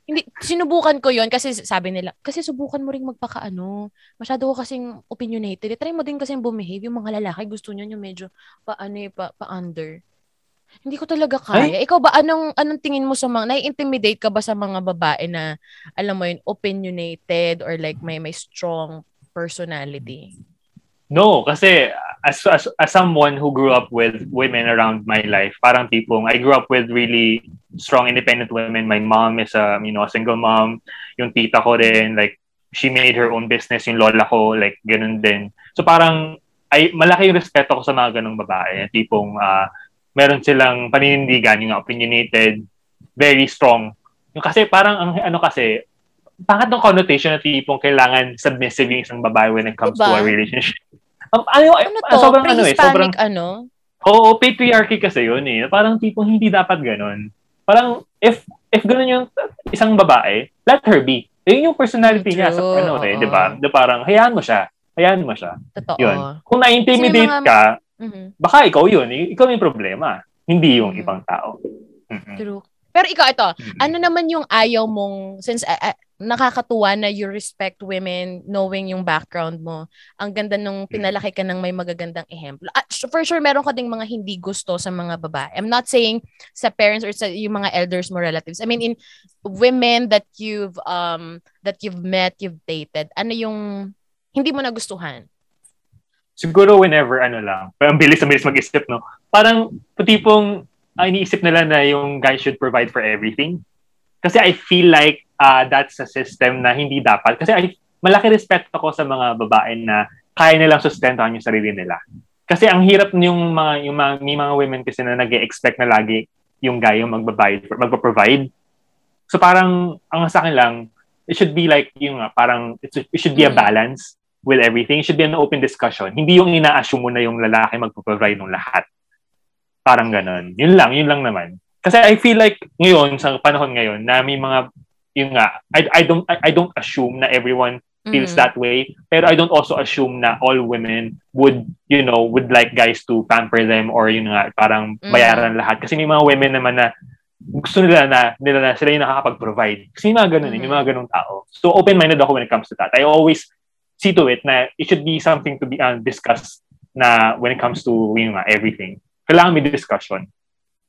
Hindi, sinubukan ko yon kasi sabi nila, kasi subukan mo ring magpakaano. Masyado ko kasing opinionated. Try mo din kasing bumehave. Yung mga lalaki, gusto niya yung medyo paano eh, pa, pa-under. Hindi ko talaga kaya. Ikaw ba, anong, anong tingin mo sa mga, nai-intimidate ka ba sa mga babae na, alam mo yun, opinionated or like may, may strong personality? No, kasi as, as as someone who grew up with women around my life, parang tipong I grew up with really strong independent women. My mom is a, you know, a single mom. Yung tita ko din, like she made her own business, yung lola ko, like ganun din. So parang ay malaki yung respeto ko sa mga ganung babae. Tipong uh, meron silang paninindigan, yung opinionated, very strong. Yung kasi parang ang ano kasi bakit ng connotation na tipong kailangan submissive yung isang babae when it comes Diba? to a relationship? Um, ano, Ano ah, to? sobrang ano eh, sobrang, ano? oo, patriarchy kasi yun eh. Parang tipong hindi dapat ganun. Parang, if, if ganun yung isang babae, let her be. Yun yung personality niya sa True, ano eh, di ba? Na parang, hayaan mo siya. Hayaan mo siya. Totoo. Yun. Kung na-intimidate mga- ka, Mhm. baka ikaw yun. Ikaw yung problema. Hindi yung Mhm. ibang tao. Mhm. True. Pero ikaw, ito, Mhm. ano naman yung ayaw mong, since ah, ah, nakakatuwa na you respect women knowing yung background mo. Ang ganda nung pinalaki ka ng may magagandang ehemplo. Ah, s- for sure, meron ka ding mga hindi gusto sa mga babae. I'm not saying sa parents or sa yung mga elders mo relatives. I mean, in women that you've, um, that you've met, you've dated, ano yung hindi mo nagustuhan? siguro whenever ano lang, parang bilis na bilis mag-isip, no? Parang tipong ah, iniisip nila na yung guy should provide for everything. Kasi I feel like uh, that's a system na hindi dapat. Kasi I, malaki respect ako sa mga babae na kaya nilang sustentuhan yung sarili nila. Kasi ang hirap yung mga, yung mga, may mga women kasi na nag expect na lagi yung guy yung magbabayad, magpa-provide. So parang, ang sa akin lang, it should be like, yung nga, parang, it should, it should be a Mm. balance with everything. It should be an open discussion. Hindi yung ina-assume mo na yung lalaki magpo-provide ng lahat. Parang ganun. Yun lang, yun lang naman. Kasi I feel like ngayon, sa panahon ngayon, na may mga, yun nga, I, I, don't, I, I don't assume na everyone feels Mhm. that way. Pero I don't also assume na all women would, you know, would like guys to pamper them or yun nga, parang Mm. bayaran lahat. Kasi may mga women naman na gusto nila na, nila na sila yung nakakapag-provide. Kasi may mga ganun, eh, may Mhm. mga ganung tao. So open-minded ako when it comes to that. I always see to it na it should be something to be uh, discussed na when it comes to yun nga, everything. Kailangan may discussion.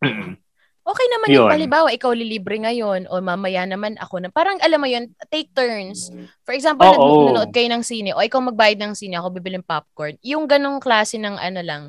Okay naman yung Yun. halimbawa, ikaw lilibre ngayon o mamaya naman ako na parang alam mo yun, take turns. For example, nag- nanonood kayo ng sine o ikaw magbayad ng sine, ako bibili ng popcorn. Yung ganong klase ng ano lang,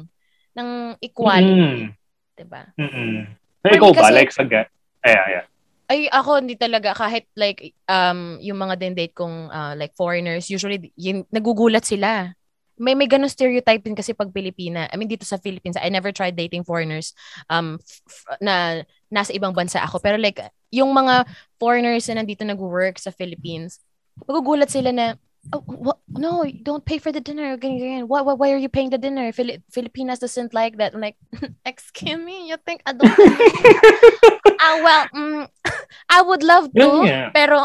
ng equality. Mm. Diba? Mm-mm. Ikaw ba? kasi- Like sa ga- Ay, ay, ay. Ay, ako hindi talaga kahit like um yung mga din date kong uh, like foreigners, usually yun, nagugulat sila. May may ganong stereotype din kasi pag Pilipina. I mean dito sa Philippines, I never tried dating foreigners um f- f- na nasa ibang bansa ako. Pero like yung mga foreigners na nandito nag-work sa Philippines, magugulat sila na oh, wha- no, don't pay for the dinner. Why, why, why are you paying the dinner? Fili- Filipinas doesn't like that. I'm like, excuse me, you think I don't Ah, well, mm, I would love to, Yun nga. pero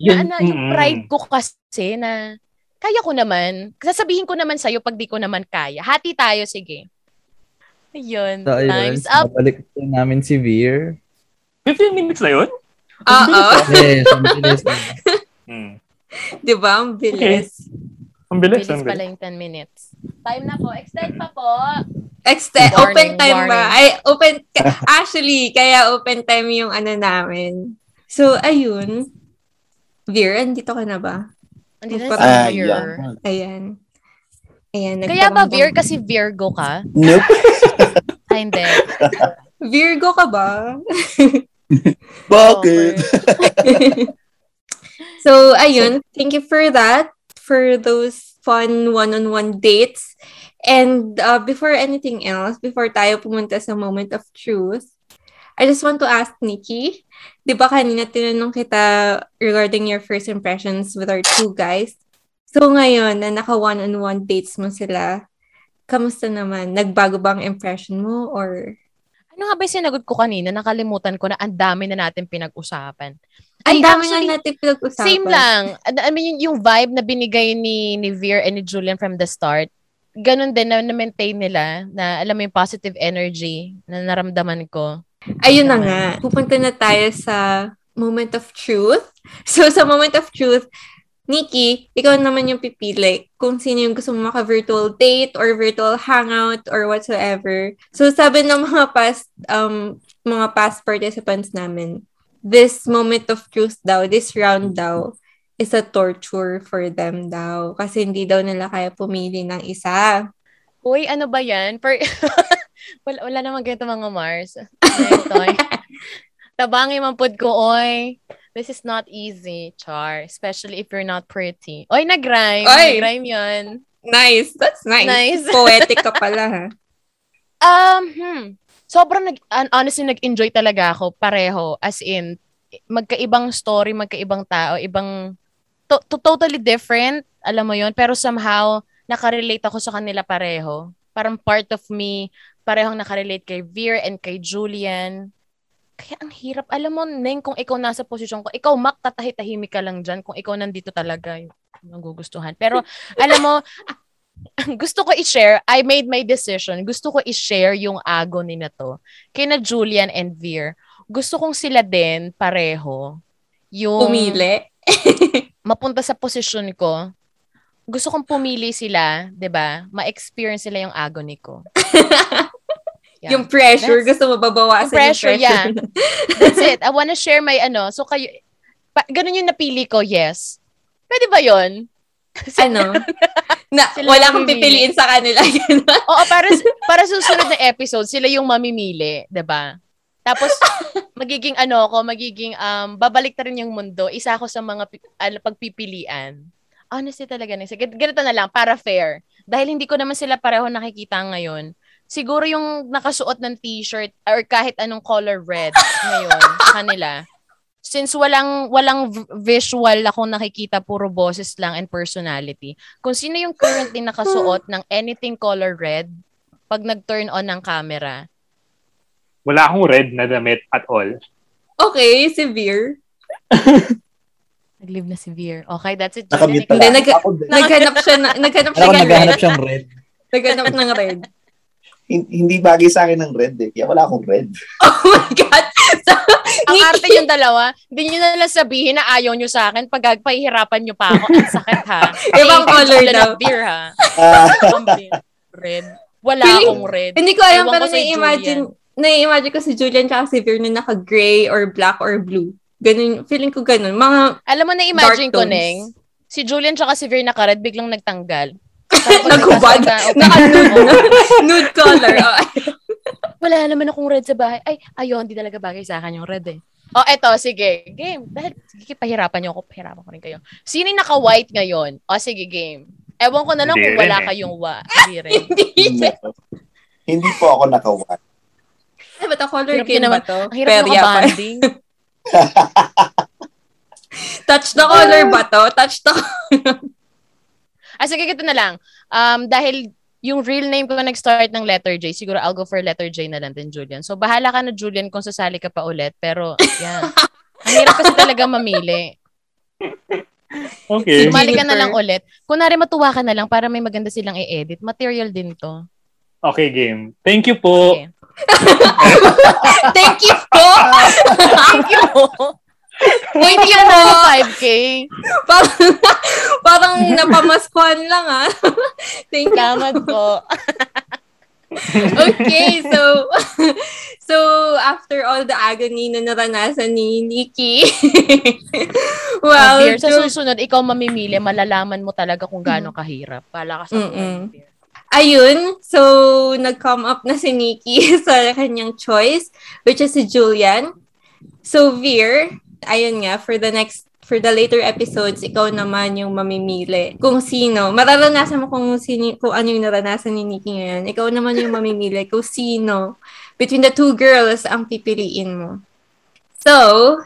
Yun- na, na, yung pride ko kasi na kaya ko naman. Sasabihin ko naman sa'yo pag di ko naman kaya. Hati tayo, sige. Ayun. So, ayun, Time's up. Nabalik po namin si Veer. 15 minutes na yun? Oo. Yes, ang bilis. Mm. Di ba? Ang bilis. Ang bilis, Bilis pala yung 10 minutes. Time na po. Extend pa po. Extend, Warning, open time ba? warning. Ay, open, actually, kaya open time yung ano namin. So, ayun. Veer, andito ka na ba? Parang- na Ah, Veer. yeah. Ayan. Ayan. Kaya ba, Veer, kasi Virgo ka? Nope. Ah, hindi. Virgo ka ba? Bakit? so, ayun. Thank you for that. For those fun one-on-one dates. And uh, before anything else, before tayo pumunta sa moment of truth, I just want to ask Nikki, di ba kanina tinanong kita regarding your first impressions with our two guys? So ngayon, na naka one-on-one dates mo sila, kamusta naman? Nagbago ba ang impression mo or Ano nga ba yung sinagot ko kanina? Nakalimutan ko na ang dami na natin pinag-usapan. Ang dami actually, natin pinag-usapan. Same lang. I mean, yung, yung vibe na binigay ni, ni Veer and ni Julian from the start, ganun din na na-maintain nila na alam mo yung positive energy na naramdaman ko. Ayun na nga. Pupunta na tayo sa moment of truth. So, sa moment of truth, Nikki, ikaw naman yung pipili kung sino yung gusto mo maka-virtual date or virtual hangout or whatsoever. So, sabi ng mga past, um, mga past participants namin, this moment of truth daw, this round daw, is a torture for them daw. Kasi hindi daw nila kaya pumili ng isa. Uy, ano ba yan? Per... wala, wala naman ganito mga Mars. Eh. Tabangi man pod ko, oy. This is not easy, Char. Especially if you're not pretty. Oy, nag-rhyme. Oy! Nag-rhyme yun. Nice. That's nice. Nice. Poetic ka pala, ha? Um, hmm. Sobrang nag, honestly, nag-enjoy talaga ako pareho. As in, magkaibang story, magkaibang tao, ibang, to- to- totally different, alam mo yon Pero somehow, nakarelate ako sa kanila pareho. Parang part of me, parehong nakarelate kay Veer and kay Julian. Kaya ang hirap. Alam mo, Neng, kung ikaw nasa posisyon ko, ikaw, Mac, tatahi-tahimik ka lang dyan kung ikaw nandito talaga yung nagugustuhan. Pero, alam mo, gusto ko i-share, I made my decision. Gusto ko i-share yung agony na to. Kina Julian and Veer. Gusto kong sila din, pareho, yung Pumili. mapunta sa posisyon ko. Gusto kong pumili sila, 'di ba? Ma-experience sila yung agony ko. Yeah. Yung pressure, That's- gusto mo babawasan Yung pressure, yung pressure. That's it. I wanna share my ano. So kayo, pa, ganun yung napili ko, yes. Pwede ba yon? ano? Na, wala akong pipiliin sa kanila. Oo, para para susunod na episode, sila yung mamimili, ba? Tapos magiging ano ako, magiging um babalik ta rin yung mundo. Isa ako sa mga ano, pagpipilian. Honestly talaga nisa. Ganito na lang para fair. Dahil hindi ko naman sila pareho nakikita ngayon. Siguro yung nakasuot ng t-shirt or kahit anong color red ngayon sa kanila. Since walang walang visual akong nakikita, puro boses lang and personality. Kung sino yung currently nakasuot ng anything color red, pag nag-turn on ng camera, Wala akong red na damit at all. Okay, severe. nag-live na si Veer. Okay, that's it. Nakamute Julian. Hindi, pala. nag- Ako. Naghanap siya, na, naghanap siya Ako ng red. Naghanap ng red. Hin- Hindi bagay sa akin ng red eh. Kaya wala akong red. Oh my God! So, Ang arte yung dalawa, hindi nyo na lang sabihin na ayaw nyo sa akin pag pahihirapan nyo pa ako. Ang sakit ha. Ibang Ay, color ng beer ha. Ah, Ibang beer. Red. Wala Feeling- akong red. Hindi ko alam, pero nai-imagine, nai-imagine ko si Julian tsaka si Veer na naka-gray or black or blue. Ganun, feeling ko ganun. Mga Alam mo, na-imagine ko. Neng, si Julian tsaka si Veer naka-red, biglang nagtanggal. Nagubad. naka-nude na. nude color. Oh. Wala naman akong red sa bahay. Ay, ayun, hindi talaga bagay sa akin yung red eh. Oh, eto, sige. Game. Dahil, sige, pahirapan niyo ako. Pahirapan ko rin kayo. Sino yung naka-white ngayon? O, sige, game. Ewan ko na lang Hindi kung wala eh. kayong wa. Hindi rin. Hindi. hindi. Hindi po ako nakawan. Ay, ba't color Hirap game din ba naman. to? Ang hirap Perya yung pa. banding. Touch the color ba to? Touch the Ah, sige, ganito na lang. Um, dahil yung real name ko nag-start ng letter J, siguro I'll go for letter J na lang din, Julian. So, bahala ka na, Julian, kung sasali ka pa ulit. Pero, yan. Ang hirap kasi talaga mamili. Okay. Sumali ka na lang ulit. Kunwari matuwa ka na lang para may maganda silang i-edit. Material din to. Okay, game. Thank you po. Okay. Thank you po! Thank you. Thank you po. 5K. parang, parang napamaskuhan lang ah. Thank you. Salamat po. Okay, so so after all the agony na naranasan ni Nikki, well, Dear, sa susunod, ikaw mamimili, malalaman mo talaga kung gaano kahirap. Pala ka sa ayun, so nag-come up na si Nikki sa kanyang choice, which is si Julian. So Veer, ayun nga, for the next for the later episodes, ikaw naman yung mamimili kung sino. Mararanasan mo kung, sino, kung ano yung naranasan ni Nikki ngayon. Ikaw naman yung mamimili kung sino between the two girls ang pipiliin mo. So,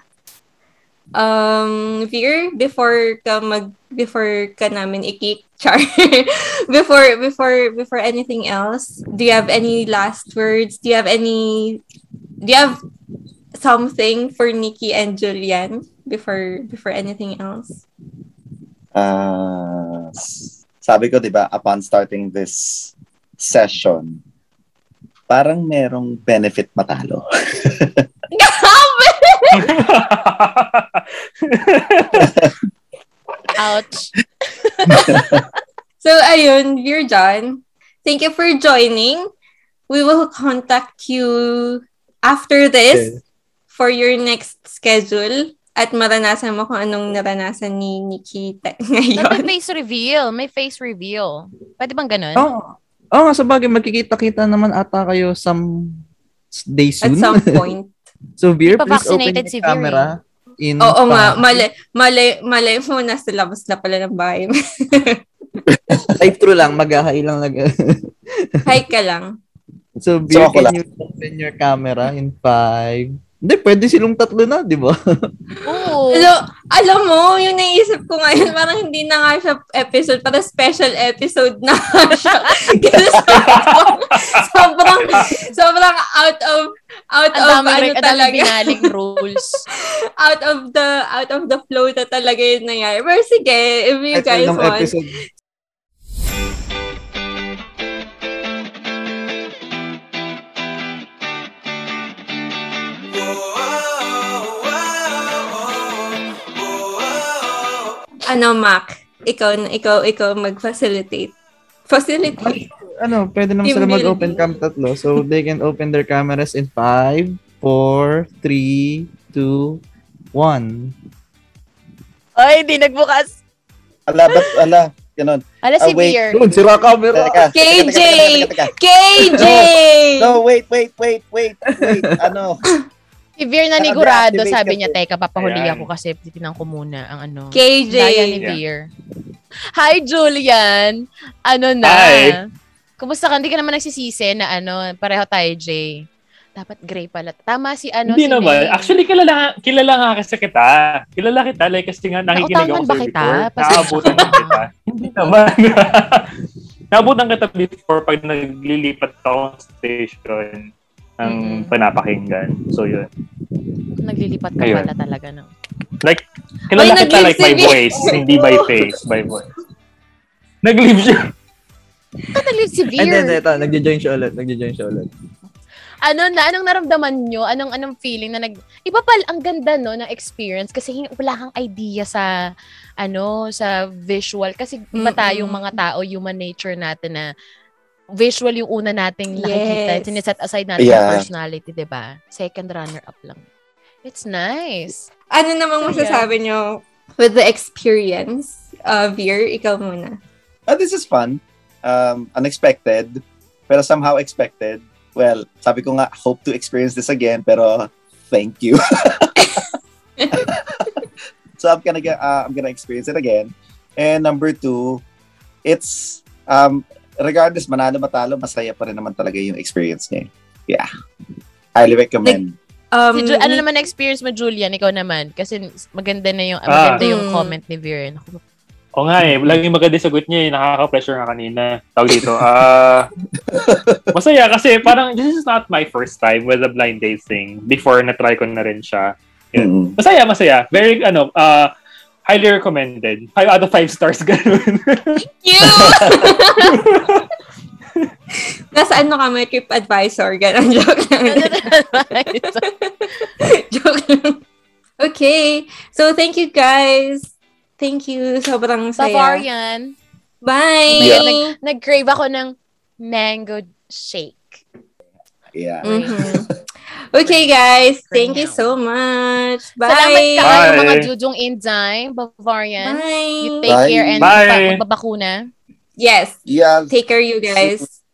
Um, Veer, before ka mag before ka namin i-kick char before before before anything else, do you have any last words? Do you have any do you have something for Nikki and Julian before before anything else? Ah, s- sabi ko, di ba, upon starting this session, parang merong benefit matalo. Ouch. So, ayun, Veer John, thank you for joining. We will contact you after this for your next schedule at maranasan mo kung anong naranasan ni Nikki te- May ngayon. face reveal. May face reveal. Pwede bang ganun? Oh, oh nga, sa bagay, magkikita-kita naman ata kayo some day At soon. some point. so, Veer, please open vaccinated your si camera. In Oo nga, five- mali, mali, mali mo, nasa labas na pala ng bahay. Type through lang, mag-hi lang. Lag- Hi ka lang. so, Veer, ako can lang. you open your camera in five? Hindi, pwede silong tatlo na, di ba? Oo. Alam, alam mo, yung naisip ko ngayon, parang hindi na nga siya episode, parang special episode na siya. Kasi sobrang, sobrang, sobrang out of, out Ang of, dami ano rin, ang talaga, binaling rules. out of the, out of the flow na talaga yun nangyari. Pero sige, if you Title guys want, episode. Ano, Mac, ikaw, ikaw, ikaw mag-facilitate. Facilitate. Ano, pwede naman sila mag-open cam tatlo. So, they can open their cameras in five, four, three, two, one. Ay, hindi nagbukas. Ala, ba't, ala, ganun. Ala si Ah, wait. Beer. Yun, sira camera. Teka, KJ! teka, teka, teka, teka. KJ! No, wait, wait, wait, wait, wait. Ano? Beer na nigurado, sabi niya, teka, papahuli Ayan. ako kasi titignan ko muna ang ano. KJ! Daya ni. Beer. Hi, Julian! Ano na? Hi. Kumusta ka? Hindi ka naman nagsisisi na ano, pareho tayo, Jay. Dapat gray pala. Tama si ano, Hindi si naman. May. Actually, kilala, kilala nga kasi kita. Kilala kita, like, kasi nga nakikinig ako ba sa kita? Naabutan kita. Hindi naman. Naabutan kita before pag naglilipat ako sa station ng Mhm. panapakinggan. So, yun. Naglilipat ka Ayun. pala talaga ng... Like, kilala Ay, kita like by si voice, hindi by face, by voice. Nag-live siya. Ah, naglilipat si And then, Beer. ito, nagjo-join siya ulit. Nagjo-join siya ulit. Ano na? Anong naramdaman nyo? Anong anong feeling na nag... Iba pala, ang ganda no, ng experience kasi wala kang idea sa ano, sa visual. Kasi iba tayong mga tao, human nature natin na visual yung una nating nakikita. Yes. Siniset aside natin Yeah. yung personality, di ba? Second runner-up lang. It's nice. Ano namang So, masasabi nyo with the experience? Uh, Veer, ikaw muna. Ah, this is fun. Um, unexpected, pero somehow expected. Well, sabi ko nga, hope to experience this again, pero thank you. so I'm gonna get, uh, I'm gonna experience it again. And number two, it's um, regardless manalo matalo, masaya pa rin naman talaga yung experience niya. Yeah, highly recommend. Um, Si Ju- ano Ni- naman experience mo, Julian? Ikaw naman. Kasi maganda na yung, Ah. maganda yung Mm. comment ni Veer. Naku, O nga eh, laging maganda sagot niya eh. Nakaka-pressure nga kanina. Tawag dito. Ah, masaya kasi parang this is not my first time with the blind date thing. Before na-try ko na rin siya. Yun. Mm. Masaya, masaya. Very, ano, ah, highly recommended. 5 out of 5 stars, ganun. you! Nasa ano ka, may trip advisor. Ganon, joke lang. joke lang. Okay. So, thank you guys. Thank you. Sobrang saya. Safarian. Bye! Yeah. Nag-crave ako ng mango shake. Yeah. Mhm. Okay, guys. Thank you so much. Bye! Salamat ka Bye. kayo mga Jujong Indyme, Bavarian. You Bye! take Bye. care and Bye. pa- magbabakuna. Yes. Yeah. Take care, you guys.